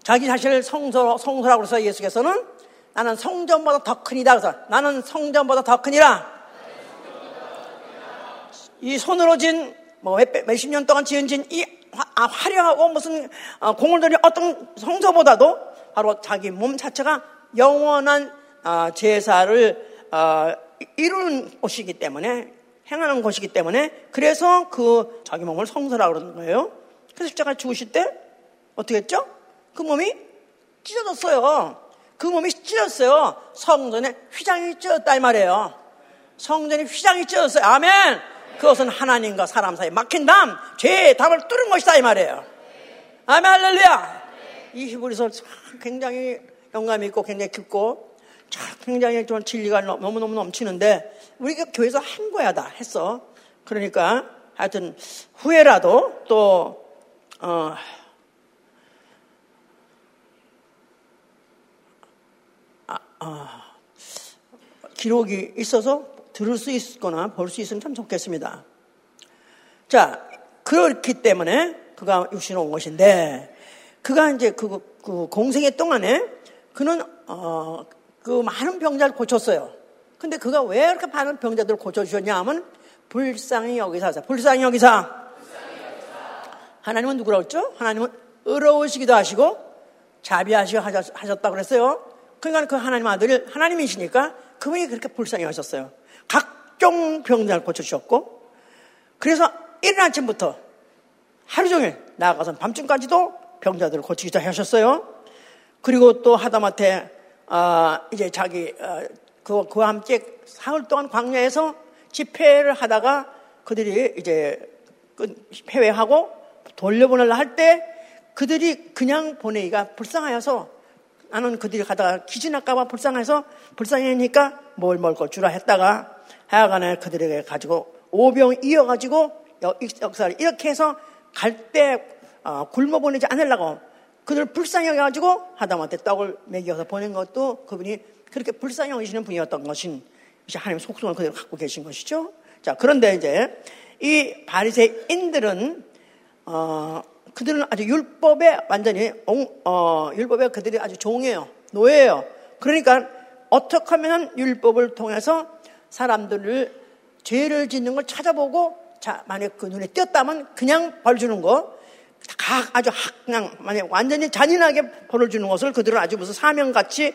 자기 자신을 성소, 성소라고 해서 예수께서는 나는 성전보다 더 크니다. 그래서 나는 성전보다 더 크니라. 이 손으로 진, 뭐, 몇십 년 동안 지은 진 이 화려하고 무슨 어, 공을 들인 어떤 성소보다도 바로 자기 몸 자체가 영원한 어, 제사를 어, 이루는 곳이기 때문에 행하는 곳이기 때문에 그래서 그 자기 몸을 성소라고 그러는 거예요. 그래서 십자가 죽으실 때 어떻게 했죠? 그 몸이 찢어졌어요. 그 몸이 찢었어요. 성전에 휘장이 찢었다 이 말이에요. 성전에 휘장이 찢었어요. 아멘. 그것은 하나님과 사람 사이 막힌 담, 죄의 담을 뚫은 것이다 이 말이에요. 아멘 할렐루야. 이 히브리서 굉장히 영감이 있고 굉장히 깊고 굉장히 좀 진리가 너무너무 넘치는데 우리가 교회에서 한 거야 다 했어. 그러니까 하여튼 후회라도 또 어, 아, 기록이 있어서 들을 수 있거나 볼 수 있으면 참 좋겠습니다. 자, 그렇기 때문에 그가 육신을 온 것인데, 그가 이제 그, 그 공생의 동안에 그는, 어, 그 많은 병자를 고쳤어요. 근데 그가 왜 이렇게 많은 병자들을 고쳐주셨냐 하면, 불쌍히 여기사 하사. 불쌍히 여기사. 하나님은 누구라고 했죠? 하나님은 의로우시기도 하시고, 자비하시고 하셨다고 그랬어요. 그러니까 그 하나님 아들 하나님이시니까 그분이 그렇게 불쌍히 하셨어요. 각종 병자를 고쳐주셨고, 그래서 이른 아침부터 하루 종일 나아가서 밤중까지도 병자들을 고치기도 하셨어요. 그리고 또 하다못해 어, 이제 자기 어, 그, 그와 함께 사흘 동안 광야에서 집회를 하다가 그들이 이제 폐회하고 돌려보내려 할 때 그들이 그냥 보내기가 불쌍하여서 나는 그들이 가다가 기진할까봐 불쌍해서 불쌍하니까 뭘 먹을 걸 주라 했다가 하여간에 그들에게 가지고 오병 이어가지고 역사를 이렇게 해서 갈때 어, 굶어 보내지 않으려고 그들을 불쌍히 여겨가지고 하다못해 떡을 먹여서 보낸 것도 그분이 그렇게 불쌍히 여기시는 분이었던 것인 하나님 속성을 그대로 갖고 계신 것이죠. 자 그런데 이제 이 바리새인들은 어, 그들은 아주 율법에 완전히 어, 율법에 그들이 아주 종이에요. 노예예요. 그러니까 어떻게 하면 율법을 통해서 사람들을 죄를 짓는 걸 찾아보고 자 만약 그 눈에 띄었다면 그냥 벌 주는 거 각 아주 그냥 만약 완전히 잔인하게 벌을 주는 것을 그들은 아주 무슨 사명같이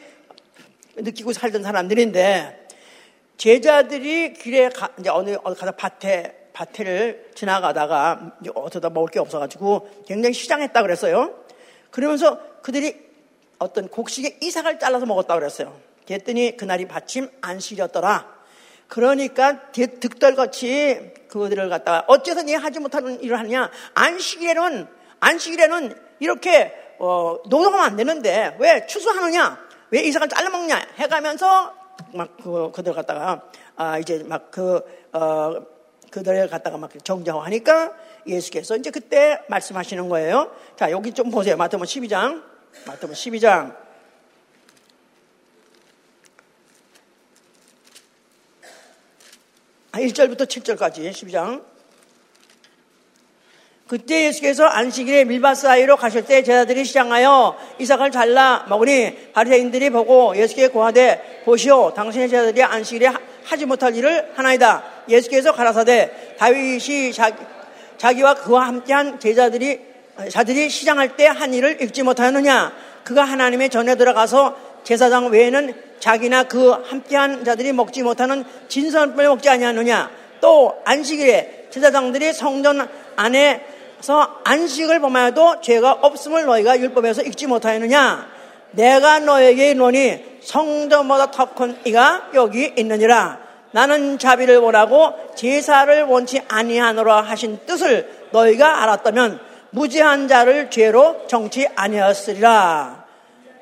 느끼고 살던 사람들인데 제자들이 길에 가, 이제 어느 가서 밭에 밭을 지나가다가 어쩌다 먹을 게 없어가지고 굉장히 시장했다 그랬어요. 그러면서 그들이 어떤 곡식의 이삭을 잘라서 먹었다 그랬어요. 그랬더니 그날이 마침 안식이었더라. 그러니까 득달같이 그들을 갖다가 어째서 니 하지 못하는 일을 하냐? 안식일에는 안식일에는 이렇게 어, 노동하면 안 되는데 왜 추수하느냐? 왜 이삭을 잘라 먹냐? 해가면서 막 그, 그들 갖다가 아 이제 막그 어, 그들을 갖다가 막 정정하니까 예수께서 이제 그때 말씀하시는 거예요. 자, 여기 좀 보세요. 마태복음 12장. 마태복음 12장. 아, 1절부터 7절까지 12장. 그때 예수께서 안식일에 밀밭 사이로 가실 때 제자들이 시장하여 이삭을 잘라 먹으니 바리새인들이 보고 예수께 고하되 보시오 당신의 제자들이 안식일에 하지 못할 일을 하나이다. 예수께서 가라사대 다윗이 자기, 자기 와 그와 함께한 제자들이 자들이 시장할 때 한 일을 읽지 못하느냐? 그가 하나님의 전에 들어가서 제사장 외에는 자기나 그 함께한 자들이 먹지 못하는 진선을 먹지 아니하느냐? 또 안식일에 제사장들이 성전 안에서 안식을 범하여도 죄가 없음을 너희가 율법에서 읽지 못하였느냐? 내가 너에게 이노니 성전보다 더 큰 이가 여기 있느니라. 나는 자비를 원하고 제사를 원치 아니하노라 하신 뜻을 너희가 알았다면 무지한 자를 죄로 정치 아니었으리라.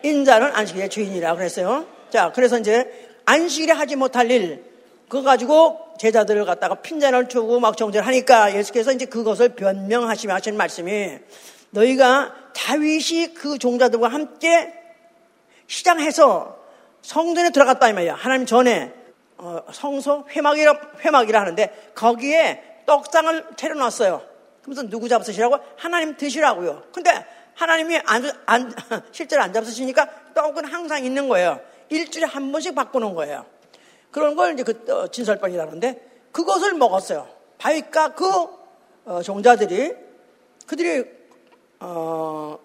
인자는 안식일의 주인이라 그랬어요. 자, 그래서 이제 안식일에 하지 못할 일, 그거 가지고 제자들을 갖다가 핀잔을 주고 막 정죄를 하니까 예수께서 이제 그것을 변명하시며 하신 말씀이 너희가 다윗이 그 종자들과 함께 시장해서 성전에 들어갔다 이 말이야. 하나님 전에 어, 성소 회막이라 회막이라 하는데 거기에 떡상을 차려놨어요. 그러면서 누구 잡수시라고? 하나님 드시라고요. 근데 하나님이 안, 안, 실제로 안 잡수시니까 떡은 항상 있는 거예요. 일주일에 한 번씩 바꾸는 거예요. 그런 걸 이제 그 어, 진설빵이라는데 그것을 먹었어요. 바위가 그 어, 종자들이 그들이 어,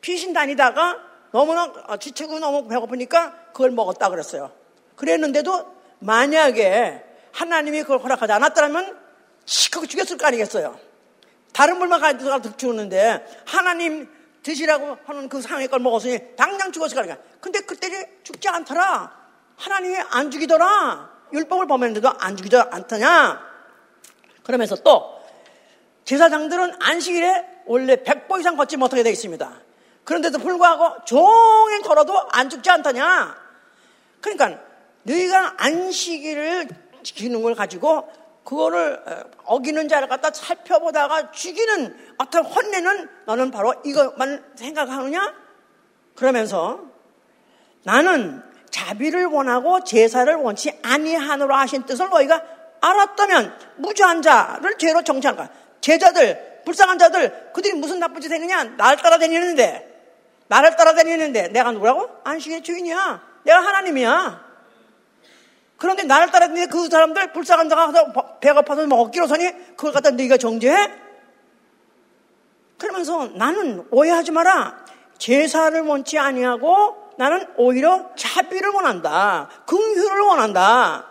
피신 다니다가 너무나 지치고 너무 배고프니까 그걸 먹었다 그랬어요. 그랬는데도 만약에 하나님이 그걸 허락하지 않았다면 시커 죽였을 거 아니겠어요. 다른 물만 가지고 죽었는데 하나님 드시라고 하는 그 상의 걸 먹었으니 당장 죽었을 거 아니야. 근데 그때는 죽지 않더라. 하나님이 안 죽이더라. 율법을 범했는데도 안 죽이지 않더냐. 그러면서 또 제사장들은 안식일에 원래 100보 이상 걷지 못하게 되어 있습니다. 그런데도 불구하고 종일 걸어도 안 죽지 않더냐. 그러니까 너희가 안식일을 지키는 걸 가지고 그거를 어기는 자를 갖다 살펴보다가 죽이는 어떤 혼내는 너는 바로 이것만 생각하느냐? 그러면서 나는 자비를 원하고 제사를 원치 아니하노라 하신 뜻을 너희가 알았다면 무죄한 자를 죄로 정치하는 거야. 제자들, 불쌍한 자들, 그들이 무슨 나쁜 짓 했느냐? 나를 따라 다니는데, 나를 따라다니는데, 내가 누구라고? 안식의 주인이야. 내가 하나님이야. 그런데 나를 따라다니는 그 사람들, 불쌍한 자가 가서 배고파서 먹기로 서니, 그걸 갖다 네가 정죄해? 그러면서 나는 오해하지 마라. 제사를 원치 아니하고 나는 오히려 자비를 원한다. 긍휼을 원한다.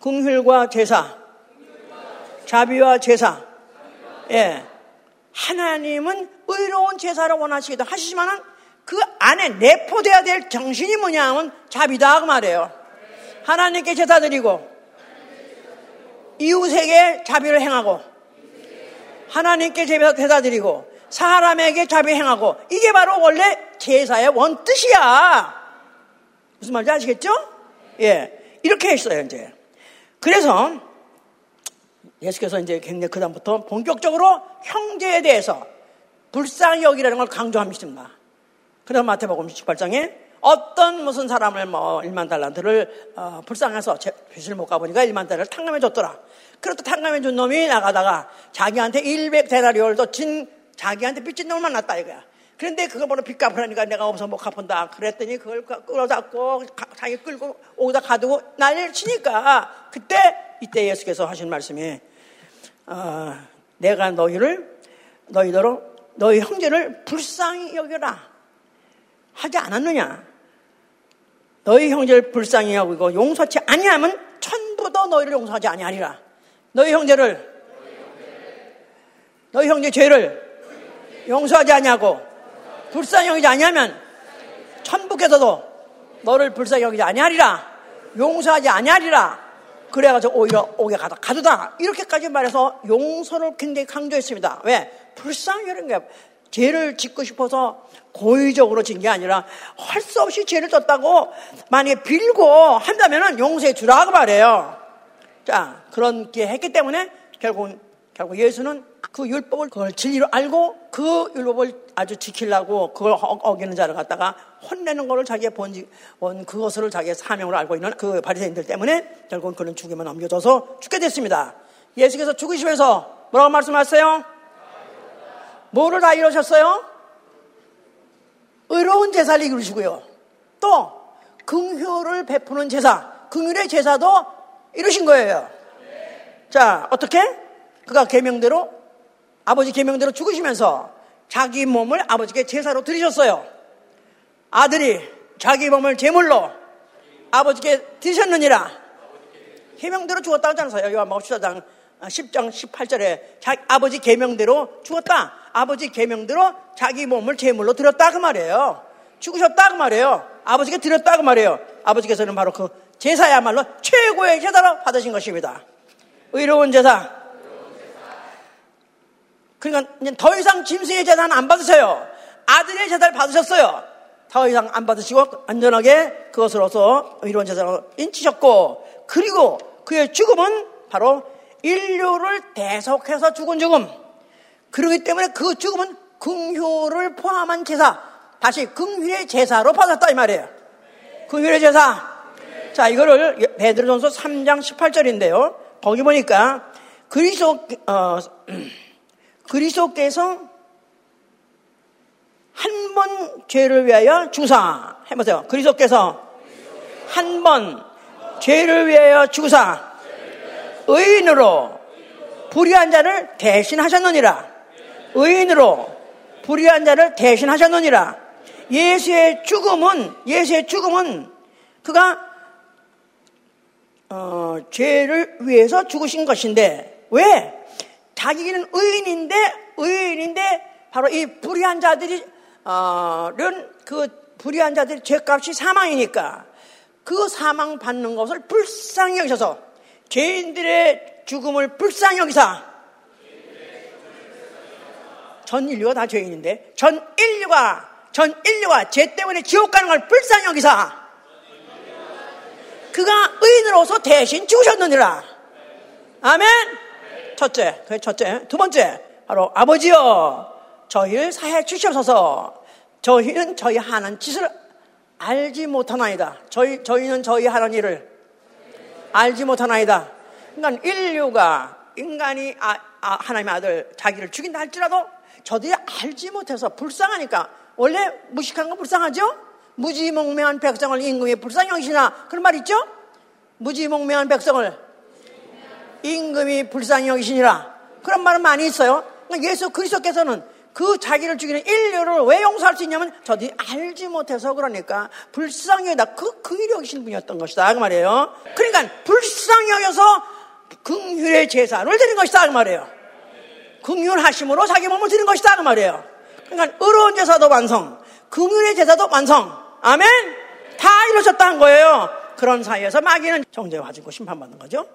긍휼과 제사. 자비와 제사. 예. 하나님은 의로운 제사를 원하시기도 하시지만은 그 안에 내포돼야 될 정신이 뭐냐 하면 자비다 그 말이에요. 하나님께 제사 드리고 이웃에게 자비를 행하고 하나님께 제사 드리고 사람에게 자비 행하고 이게 바로 원래 제사의 원뜻이야. 무슨 말인지 아시겠죠? 예. 이렇게 했어요, 이제. 그래서 예수께서 이제 굉장히 그다음부터 본격적으로 형제에 대해서 불쌍히 여기라는 걸 강조합니다. 그다음 마태복음 18장에 어떤 무슨 사람을 뭐 1만 달란트를 어, 불쌍해서 빚을 못 가보니까 1만 달러를 탕감해 줬더라. 그렇다 탕감해 준 놈이 나가다가 자기한테 100데나리올을 진 자기한테 빚진 놈을 만났다 이거야. 그런데 그거 보러 빚 갚으라니까 내가 없어 못 갚은다. 그랬더니 그걸 끌어잡고 자기 끌고 오다 가두고 난리를 치니까 그때 이때 예수께서 하신 말씀이 어, 내가 너희를 너희더러 너희 형제를 불쌍히 여겨라 하지 않았느냐? 너희 형제를 불쌍히 여기고 용서치 아니하면 천부도 너희를 용서하지 아니하리라. 너희 형제를 너희 형제 죄를 용서하지 아니하고 불쌍히 여기지 아니하면 천국에서도 너를 불쌍히 여기지 아니하리라 용서하지 아니하리라 그래가지고 오히려 오게 가다 가두다 이렇게까지 말해서 용서를 굉장히 강조했습니다 왜? 불쌍히 여는 게 죄를 짓고 싶어서 고의적으로 진 게 아니라 할 수 없이 죄를 졌다고 만약에 빌고 한다면 용서해 주라고 말해요 자 그런 게 했기 때문에 결국은 결국 예수는 그 율법을 그걸 진리로 알고 그 율법을 아주 지키려고 그걸 어기는 자를 갖다가 혼내는 것을 자기의 본지, 본 그것을 자기의 사명으로 알고 있는 그 바리새인들 때문에 결국은 그는 죽임을 넘겨져서 죽게 됐습니다. 예수께서 죽으시면서 뭐라고 말씀하셨어요? 뭐를 다 이루셨어요? 의로운 제사를 이루시고요. 또 긍휼을 베푸는 제사, 긍휼의 제사도 이루신 거예요. 자, 어떻게? 그가 계명대로 아버지 계명대로 죽으시면서 자기 몸을 아버지께 제사로 드리셨어요. 아들이 자기 몸을 제물로 아버지께 드셨느니라. 계명대로 죽었다고 하잖아요. 요한복음 14장 10장 18절에 자기 아버지 계명대로 죽었다. 아버지 계명대로 자기 몸을 제물로 드렸다 그 말이에요. 죽으셨다 그 말이에요. 아버지께 드렸다 그 말이에요. 아버지께서는 바로 그 제사야말로 최고의 제사로 받으신 것입니다. 의로운 제사. 그러니까 더 이상 짐승의 제사는 안 받으세요. 아들의 제사를 받으셨어요. 더 이상 안 받으시고 안전하게 그것으로서 의로운 제사로 인치셨고 그리고 그의 죽음은 바로 인류를 대속해서 죽은 죽음. 그러기 때문에 그 죽음은 긍휼을 포함한 제사. 다시 긍휼의 제사로 받았다 이 말이에요. 긍휼의 제사. 자, 이거를 베드로전서 3장 18절인데요. 거기 보니까 그리스도 어, 그리스도께서 한 번 죄를 위하여 주사 해보세요. 그리스도께서 한 번 죄를 위하여 주사 의인으로 불의한 자를 대신하셨느니라. 의인으로 불의한 자를 대신하셨느니라. 예수의 죽음은 예수의 죽음은 그가 어, 죄를 위해서 죽으신 것인데 왜 자기는 의인인데 의인인데 바로 이 불의한 자들이 어는 그 불의한 자들의 죄값이 사망이니까 그 사망 받는 것을 불쌍히 여기셔서 죄인들의 죽음을 불쌍히 여기사 전 인류가 다 죄인인데 전 인류가 전 인류가 죄 때문에 지옥 가는 걸 불쌍히 여기사 그가 의인으로서 대신 죽으셨느니라. 아멘. 첫째, 그 첫째. 두 번째, 바로 아버지여, 저희를 사해 주시옵소서. 저희는 저희 하는 짓을 알지 못하나이다. 저희 저희는 저희 하는 일을 알지 못하나이다. 그러니까 인류가 인간이 아, 아, 하나님의 아들 자기를 죽인다 할지라도 저들이 알지 못해서 불쌍하니까 원래 무식한 건 불쌍하죠? 무지몽매한 백성을 임금이 불쌍히 여기시나 그런 말 있죠? 무지몽매한 백성을 임금이 불쌍히 여기시니라 그런 말은 많이 있어요. 그러니까 예수 그리스도께서는 그 자기를 죽이는 인류를 왜 용서할 수 있냐면 저들이 알지 못해서 그러니까 불쌍히 여기다 그, 그 일이 여기신 분이었던 것이다 그 말이에요. 그러니까 불쌍히 여겨서 긍휼의 제사를 드린 것이다 그 말이에요. 긍휼하심으로 자기 몸을 드린 것이다 그 말이에요. 그러니까 의로운 제사도 완성, 긍휼의 제사도 완성. 아멘. 다 이루어졌다는 거예요. 그런 사이에서 마귀는 정죄 가지고 심판받는 거죠.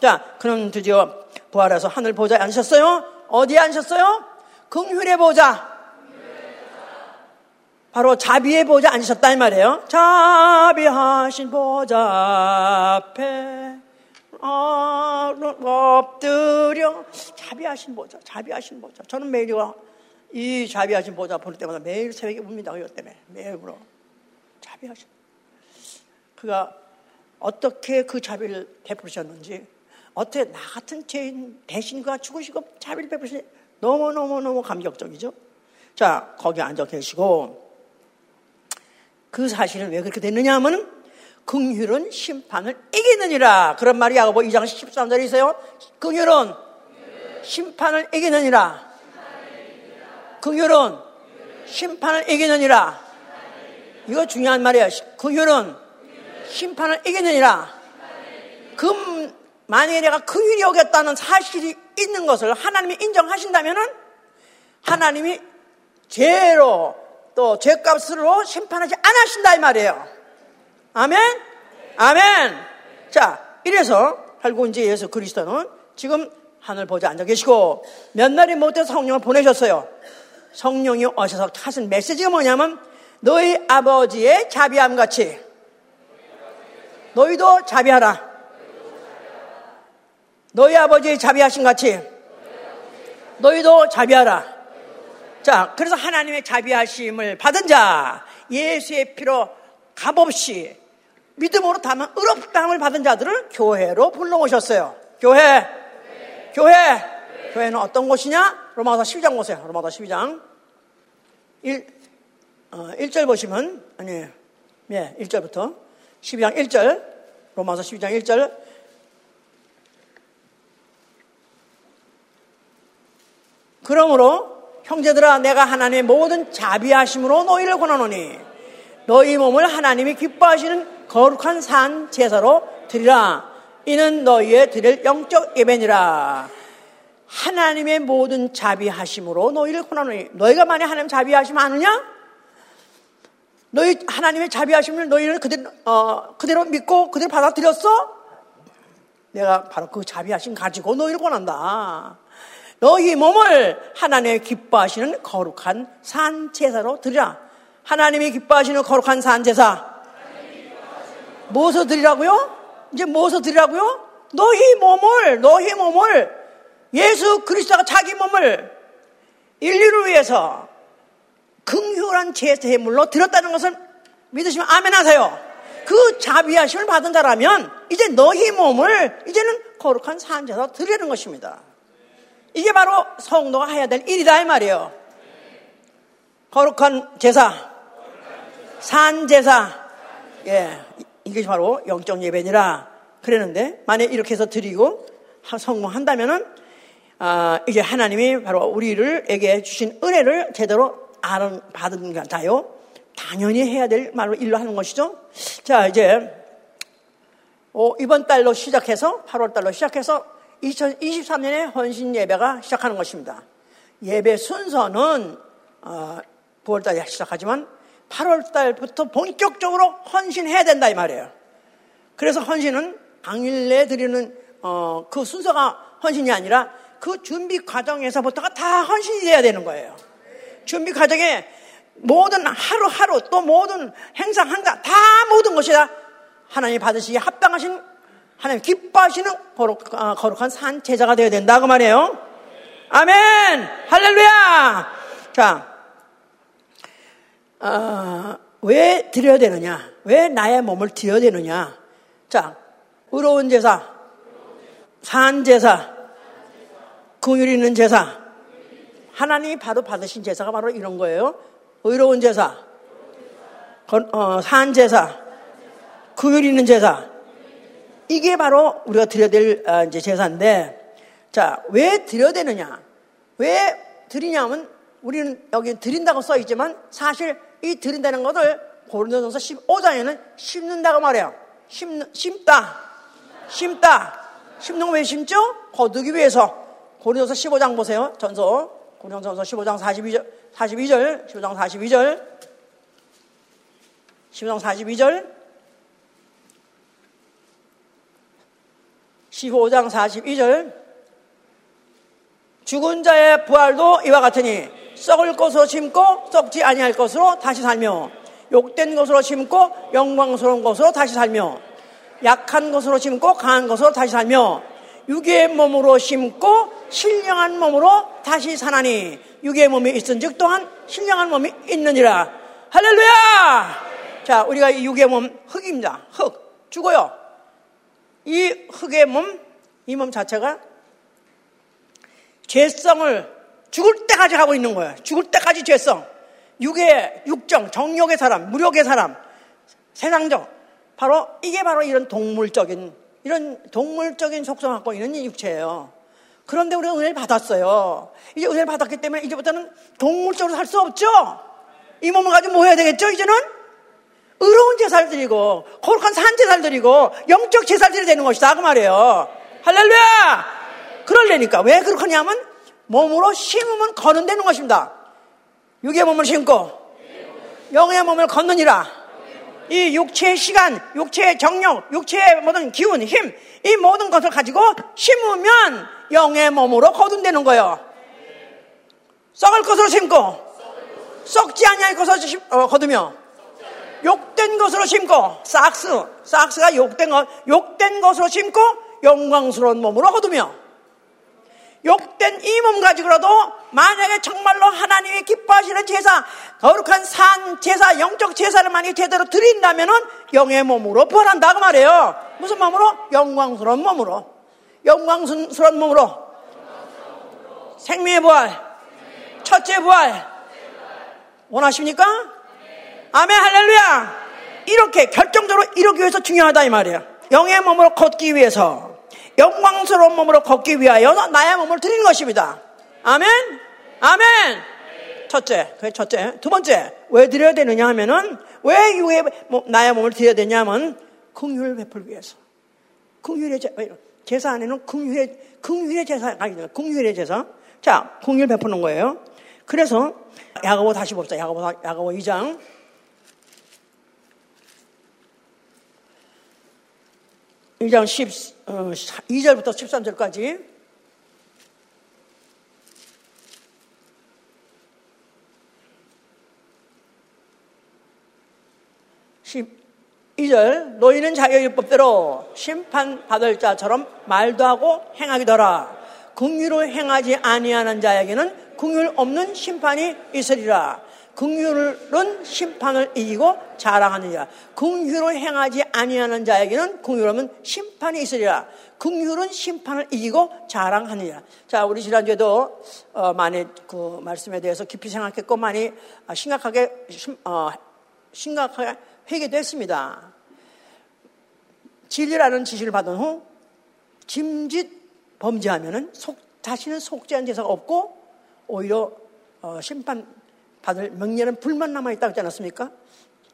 자, 그럼 드디어 부활해서 하늘 보좌에 앉으셨어요. 어디에 앉으셨어요? 긍휼의 보좌. 바로 자비의 보좌 앉으셨다 이 말이에요. 자비하신 보좌 앞에 엎드려 자비하신 보좌, 자비하신 보좌. 저는 매일 이 자비하신 보좌 볼 때마다 매일 새벽에 웁니다. 이것 때문에 매일 울어. 자비하신. 그가 어떻게 그 자비를 베푸셨는지, 어떻게 나 같은 죄인 대신 그가 죽으시고 자비를 베푸시 너무너무너무 감격적이죠? 자, 거기 앉아 계시고, 그 사실은 왜 그렇게 됐느냐 하면, 긍휼은 심판을 이기느니라. 그런 말이 야고보 2장 13절에 있어요. 긍휼은 심판을 이기느니라. 긍휼은 심판을 이기느니라. 이거 중요한 말이에요. 긍휼은 심판을 이기느니라. 그 만약에 내가 긍휼이 오겠다는 사실이 있는 것을 하나님이 인정하신다면은 하나님이 죄로 또 죄값으로 심판하지 않으신다 이 말이에요. 아멘? 아멘! 자, 이래서 이제 예수 그리스도는 지금 하늘 보좌 앉아 계시고 몇 날이 못해서 성령을 보내셨어요. 성령이 오셔서 하신 메시지가 뭐냐면 너희 아버지의 자비함 같이 너희도 자비하라. 너희 아버지의 자비하신 같이 너희도 자비하라. 자, 그래서 하나님의 자비하심을 받은 자, 예수의 피로 값없이 믿음으로 다만 의롭다함을 받은 자들을 교회로 불러오셨어요. 교회, 교회, 교회는 어떤 곳이냐? 로마서 12장 보세요. 로마서 12장. 1, 어, 1절 보시면, 아니, 예, 1절부터. 12장 1절. 로마서 12장 1절. 그러므로 형제들아 내가 하나님의 모든 자비하심으로 너희를 권하노니 너희 몸을 하나님이 기뻐하시는 거룩한 산 제사로 드리라 이는 너희의 드릴 영적 예배니라 하나님의 모든 자비하심으로 너희를 권하노니 너희가 만약 하나님 자비하심 아느냐? 너희 하나님의 자비하심을 너희는 그대로, 어, 그대로 믿고 그대로 받아들였어? 내가 바로 그 자비하심 가지고 너희를 권한다. 너희 몸을 하나님의 기뻐하시는 거룩한 산 제사로 드리라. 하나님이 기뻐하시는 거룩한 산 제사. 무엇을 드리라고요? 이제 무엇을 드리라고요? 너희 몸을 너희 몸을 예수 그리스도가 자기 몸을 인류를 위해서 긍휼한 제물로 드렸다는 것을 믿으시면 아멘 하세요. 그 자비하심을 받은 자라면 이제 너희 몸을 이제는 거룩한 산제사 드리는 것입니다. 이게 바로 성도가 해야 될 일이다 이 말이에요. 거룩한 제사, 산 제사, 예, 이게 바로 영적 예배니라 그랬는데 만약 이렇게 해서 드리고 성공한다면은 아, 이제 하나님이 바로 우리를에게 주신 은혜를 제대로 알은 받은 것 같아요. 당연히 해야 될 말로 일로 하는 것이죠. 자, 이제 어, 이번 달로 시작해서 8월 달로 시작해서 2023년에 헌신 예배가 시작하는 것입니다. 예배 순서는 어, 9월 달에 시작하지만 8월 달부터 본격적으로 헌신해야 된다 이 말이에요. 그래서 헌신은 당일내 드리는 어, 그 순서가 헌신이 아니라 그 준비 과정에서부터가 다 헌신이 돼야 되는 거예요. 준비 과정에 모든 하루하루 또 모든 행사 행사 다 모든 것이 다 하나님 받으시기에 합당하신 하나님 기뻐하시는 거룩, 어, 거룩한 산 제자가 되어야 된다 그 말이에요. 아멘 할렐루야. 자, 어, 왜 드려야 되느냐? 왜 나의 몸을 드려야 되느냐? 자, 의로운 제사, 산 제사, 긍휼 있는 제사. 하나님이 바로 받으신 제사가 바로 이런 거예요. 의로운 제사, 어, 산 제사, 긍휼 있는 제사. 이게 바로 우리가 드려야 될 아, 이제 제사인데, 자, 왜 드려야 되느냐? 왜 드리냐면, 우리는 여기 드린다고 써 있지만, 사실 이 드린다는 것을 고린도전서 15장에는 심는다고 말해요. 심, 심다. 심다. 심는 거 왜 심죠? 거두기 위해서. 고린도서 15장 보세요. 전서. 고린도전서 15장 42절. 42절. 15장 42절. 15장 42절. 15장 42절. 죽은 자의 부활도 이와 같으니 썩을 것으로 심고 썩지 아니할 것으로 다시 살며 욕된 것으로 심고 영광스러운 것으로 다시 살며 약한 것으로 심고 강한 것으로 다시 살며 육의 몸으로 심고 신령한 몸으로 다시 사나니 육의 몸이 있은즉 또한 신령한 몸이 있느니라. 할렐루야! 자 우리가 이 육의 몸 흙입니다. 흙. 죽어요. 이 흙의 몸 이 몸 자체가 죄성을 죽을 때까지 가고 있는 거예요 죽을 때까지 죄성 육의 육정 정욕의 사람 무력의 사람 세상적 바로 이게 바로 이런 동물적인 이런 동물적인 속성을 갖고 있는 육체예요. 그런데 우리가 은혜를 받았어요. 이제 은혜를 받았기 때문에 이제부터는 동물적으로 살 수 없죠. 이 몸을 가지고 뭐 해야 되겠죠? 이제는 의로운 제사를 드리고 거룩한 산 제사를 드리고 영적 제사를 드려야 되는 것이다 그 말이에요. 할렐루야. 그럴래니까 왜 그렇냐면 몸으로 심으면 거는 되는 것입니다. 육의 몸을 심고 영의 몸을 걷느니라. 이 육체의 시간, 육체의 정력, 육체의 모든 기운, 힘, 이 모든 것을 가지고 심으면 영의 몸으로 거둔다는 거예요. 썩을 것으로 심고, 썩지 아니할 것으로 심, 어, 거두며, 욕된 것으로 심고, 싹스, 싹스가 욕된 것, 욕된 것으로 심고, 영광스러운 몸으로 거두며, 욕된 이 몸 가지고라도 만약에 정말로 하나님이 기뻐하시는 제사, 거룩한 산 제사, 영적 제사를 만약 제대로 드린다면은 영의 몸으로 부활한다고 말해요. 무슨 몸으로? 영광스러운 몸으로. 영광스러운 몸으로. 생명의 부활. 첫째 부활. 원하십니까? 아멘 할렐루야. 이렇게 결정적으로 이러기 위해서 중요하다 이 말이에요. 영의 몸으로 걷기 위해서 영광스러운 몸으로 걷기 위하여 나의 몸을 드리는 것입니다. 아멘? 아멘! 첫째, 그게 첫째. 두 번째, 왜 드려야 되느냐 하면은, 왜 뭐, 나의 몸을 드려야 되냐면, 긍휼을 베풀기 위해서. 긍휼의 제사, 제사 안에는 긍휼의, 긍휼의 제사가 아니라 긍휼의 제사. 자, 긍휼 베푸는 거예요. 그래서, 야고보 다시 봅시다. 야고보, 야고보 2장. 1장 10, 어, 2절부터 13절까지. 12절 너희는 자기 율법대로 심판받을 자처럼 말도 하고 행하기더라 긍휼을 행하지 아니하는 자에게는 긍휼 없는 심판이 있으리라 긍휼은 심판을 이기고 자랑하느니라 긍휼을 행하지 아니하는 자에게는 긍휼 없는 심판이 있으리라. 긍휼은 심판을 이기고 자랑하느니라 자 우리 지난주에도 어, 많이 그 말씀에 대해서 깊이 생각했고 많이 심각하게 어, 심각하게 회개도 했습니다. 진리라는 지시를 받은 후 짐짓 범죄하면은 속, 자신은 속죄한 제사가 없고 오히려 어, 심판 받을 명예는 불만 남아 있다고 했지 않았습니까?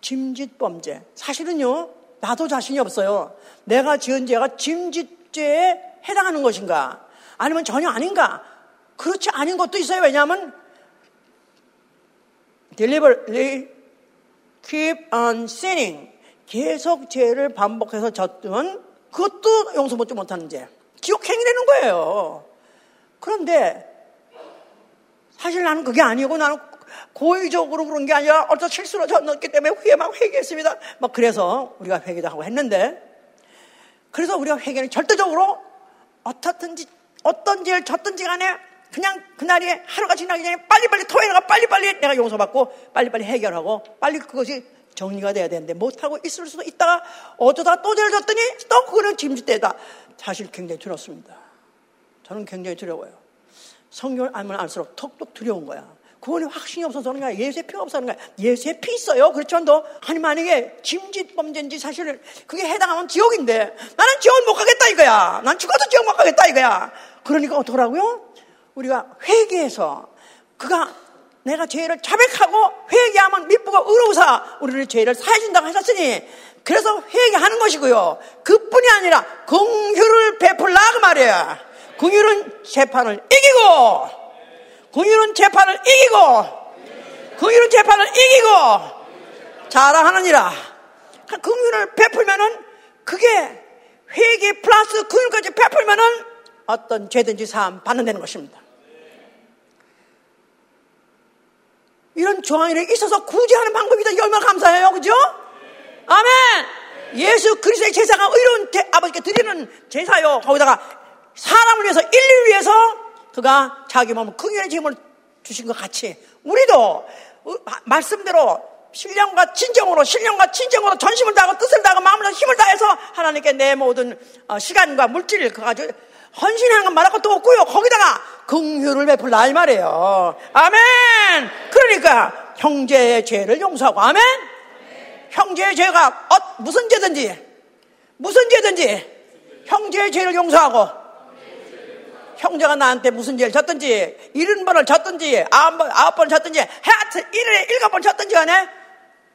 짐짓 범죄. 사실은요, 나도 자신이 없어요. 내가 지은 죄가 짐짓죄에 해당하는 것인가? 아니면 전혀 아닌가? 그렇지 않은 것도 있어요. 왜냐하면 deliberately keep on sinning. 계속 죄를 반복해서 졌으면 그것도 용서 받지 못하는 죄. 기억행위라는 거예요. 그런데 사실 나는 그게 아니고 나는 고의적으로 그런 게 아니라 어떤 실수로 졌기 때문에 막 회개했습니다. 막 그래서 우리가 회개도 하고 했는데 그래서 우리가 회개는 절대적으로 어떻든지 어떤 죄를 졌든지 간에 그냥 그날이 하루가 지나기 전에 빨리빨리 토해내가 빨리빨리 내가 용서받고 빨리빨리 해결하고 빨리 그것이 정리가 돼야 되는데 못하고 있을 수도 있다가 어쩌다가 또 죄를 졌더니 또 그거는 짐짓대다. 사실 굉장히 두렵습니다. 저는 굉장히 두려워요. 성경을 알면 알수록 톡톡 두려운 거야. 구원의 확신이 없어서 그런 거야. 예수의 피가 없어서 그런 거야. 예수의 피 있어요. 그렇지만 너, 아니, 만약에 짐짓 범죄인지 사실 그게 해당하면 지옥인데 나는 지옥을 못 가겠다 이거야. 난 죽어도 지옥 못 가겠다 이거야. 그러니까 어떡하라고요? 우리가 회개해서 그가 내가 죄를 자백하고 회개하면 미쁘고 의로우사 우리를 죄를 사해준다고 하셨으니 그래서 회개하는 것이고요. 그뿐이 아니라 공휴를 베풀라 그 말이야. 공휴는 재판을 이기고 공휴는 재판을 이기고 공휴는 재판을 이기고 자랑하느니라. 공휴를 베풀면은 그게 회개 플러스 공휴까지 베풀면은 어떤 죄든지 사함 받는다는 것입니다. 이런 조항이 있어서 구제하는 방법이다. 얼마나 감사해요. 그죠? 아멘! 예수 그리스도의 제사가 의로운 아버지께 드리는 제사요. 거기다가 사람을 위해서, 인류를 위해서 그가 자기 몸을 긍휼의 짐을 주신 것 같이 우리도 말씀대로 신령과 진정으로 신령과 진정으로 전심을 다하고 뜻을 다하고 마음을 다하고 힘을 다해서 하나님께 내 모든 어, 시간과 물질을 그 가지고 헌신하는 건 말할 것도 없고요. 거기다가 긍휼을 베풀라 이 말이에요. 아멘. 그러니까 형제의 죄를 용서하고 아멘. 형제의 죄가 어, 무슨 죄든지 무슨 죄든지 형제의 죄를 용서하고 형제가 나한테 무슨 죄를 졌든지 일흔 번을 졌든지 아홉, 번을 졌든지 하여튼 일일에 일곱 번 졌든지 간에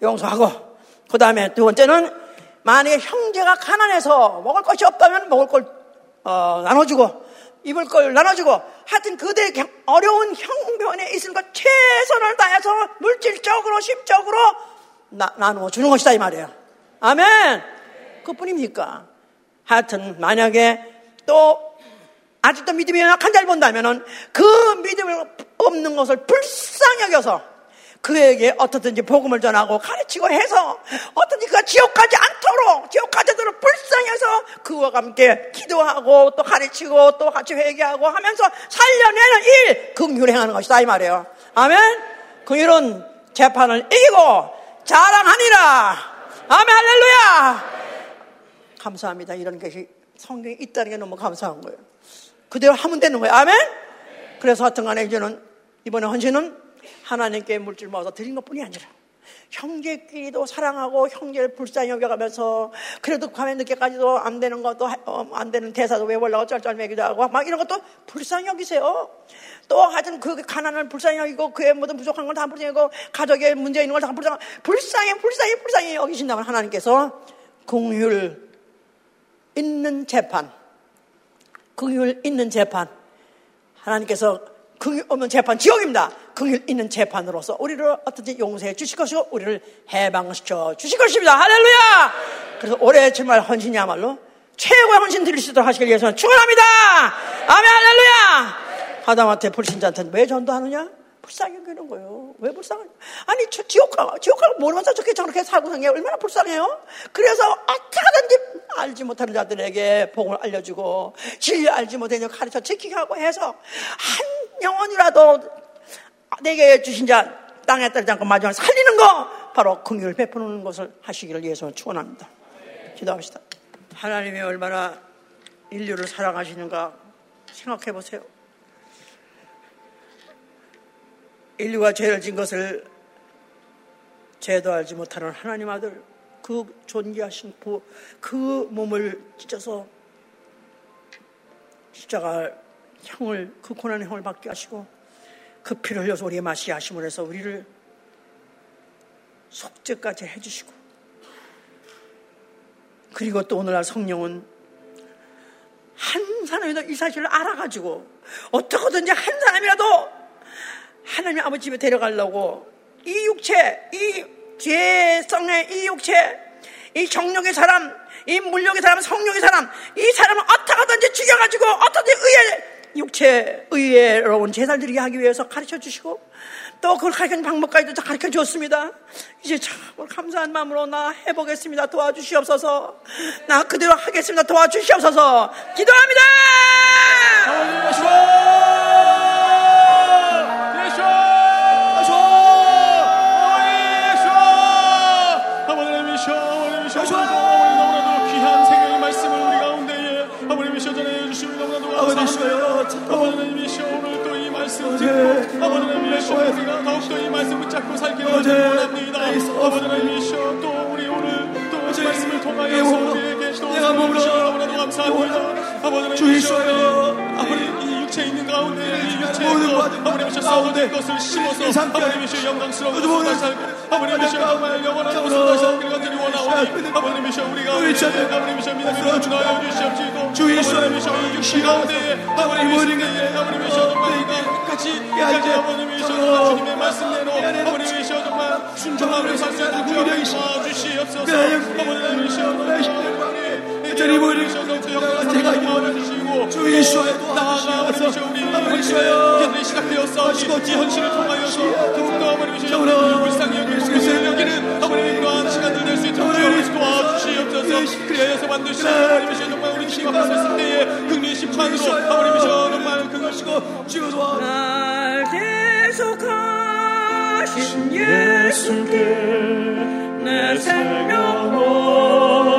용서하고 그 다음에 두 번째는 만약에 형제가 가난해서 먹을 것이 없다면 먹을 걸 어, 나눠주고 입을 걸 나눠주고 하여튼 그들의 어려운 형편에 있을 것 최선을 다해서 물질적으로 심적으로 나, 나누어 주는 것이다 이 말이에요. 아멘. 그 뿐입니까? 하여튼 만약에 또 아직도 믿음이 연약한 자를 본다면은 그 믿음을 없는 것을 불쌍히 여겨서 그에게 어떻든지 복음을 전하고 가르치고 해서 어떻든지 그가 지옥 가지 않도록 지옥 가지도록 불쌍해서 그와 함께 기도하고 또 가르치고 또 같이 회개하고 하면서 살려내는 일 긍휼 행하는 것이다 이 말이에요. 아멘. 긍휼은 재판을 이기고 자랑하니라. 아멘 할렐루야. 감사합니다. 이런 것이 성경에 있다는 게 너무 감사한 거예요. 그대로 하면 되는 거예요. 아멘. 그래서 하여튼 간에 이제는 이번에 헌신은 하나님께 물질 모아서 드린 것 뿐이 아니라 형제끼리도 사랑하고 형제를 불쌍히 여겨가면서 그래도 밤에 늦게까지도 안 되는 것도 어, 안 되는 대사도 외우려고 쩔쩔매기도 하고 막 이런 것도 불쌍히 여기세요. 또 하여튼 그 가난을 불쌍히 여기고 그의 모든 부족한 걸 다 불쌍히 여기고 가족에 문제 있는 걸 다 불쌍히 불쌍히 불쌍히 불쌍히 여기신다면 하나님께서 공율 있는 재판 긍휼 있는 재판 하나님께서 긍휼 없는 재판 지옥입니다. 긍휼 있는 재판으로서 우리를 어떻게 용서해 주실 것이고 우리를 해방시켜 주실 것입니다. 할렐루야! 그래서 올해 정말 헌신이야말로 최고의 헌신 드릴 수 있도록 하시길 위해서 축원합니다. 아멘 할렐루야! 하다못해 불신자한테는 왜 전도하느냐? 불쌍히 여기는 거예요. 왜 불쌍해? 아니, 저 지옥가, 지옥가 모르면서 저렇게 저렇게 살고 게 얼마나 불쌍해요? 그래서 어떻게든지 알지 못하는 자들에게 복을 알려주고, 진리 알지 못하는 가르쳐 지키게 하고 해서, 한 영혼이라도 내게 주신 자, 땅에 떨어지 않고 마지막에 살리는 거! 바로 긍휼을 베푸는 것을 하시기를 위해서 축원합니다. 기도합시다. 하나님이 얼마나 인류를 사랑하시는가 생각해 보세요. 인류가 죄를 진 것을 죄도 알지 못하는 하나님 아들 그 존귀하신 그, 그 몸을 찢어서 십자가 형을 그 고난의 형을 받게 하시고 그 피를 흘려서 우리의 맛이 하심을 해서 우리를 속죄까지 해주시고 그리고 또 오늘날 성령은 한 사람이라도 이 사실을 알아가지고 어떻게든지 한 사람이라도 하나님 아버지 집에 데려가려고 이 육체, 이 죄성의 이 육체, 이 정력의 사람, 이 물력의 사람, 성령의 사람, 이 사람을 어떻게든지 죽여가지고 어떻게 의에 육체 의외로운 제사를 드리게 하기 위해서 가르쳐 주시고 또 그걸 가르치는 방법까지도 가르쳐 주었습니다. 이제 참 감사한 마음으로 나 해보겠습니다. 도와주시옵소서. 나 그대로 하겠습니다. 도와주시옵소서. 기도합니다. 아버지 하나님이시여 우리가 더욱더 이 말씀 붙잡고 살기를 원합니다. 아버지 하나님이시여 또 우리 오늘 또 말씀을 통하여서 우리에게 또 너무나도 감사합니다. 아버지 하나님이시여 아버지 이 육체에 있는 가운데 이 육체에서 아버님이시여 썩어진 것을 심어서 아버님이시여 영광스러운 것을 살고 아버님이시여 정말 영원한 것을 살기를 간절히 원하오니 아버님이시여 우리가 아버님이시여 믿음으로 주하여 주시옵시고 아버님이시여 이 육체 가운데 아버님이시여 아버님이시여 정말 같이 이제 아버님이셔 주님의 말씀대로 아버님이셔 정말 순종하며 살수있는 구원을 주시옵소서 아버님이셔 저리 보이 셔서 제가 이루어주시고 주 예수의 나아가 아버님이셔 우리 아버님이셔 시작되었사오니 이 현실을 통하여서 더욱더 아버님이셔 불쌍히 여기고 여기는 아버님의 이러한 시간들 될수 있도록 도와주시옵소서. 그리하여서 만드시는 아버님이셔 정말 우리 앞에 섰을 때에 극리 심판으로 아버님이셔 정말 그것이고 주여 도와 날 계속하신 예수께 내 생명을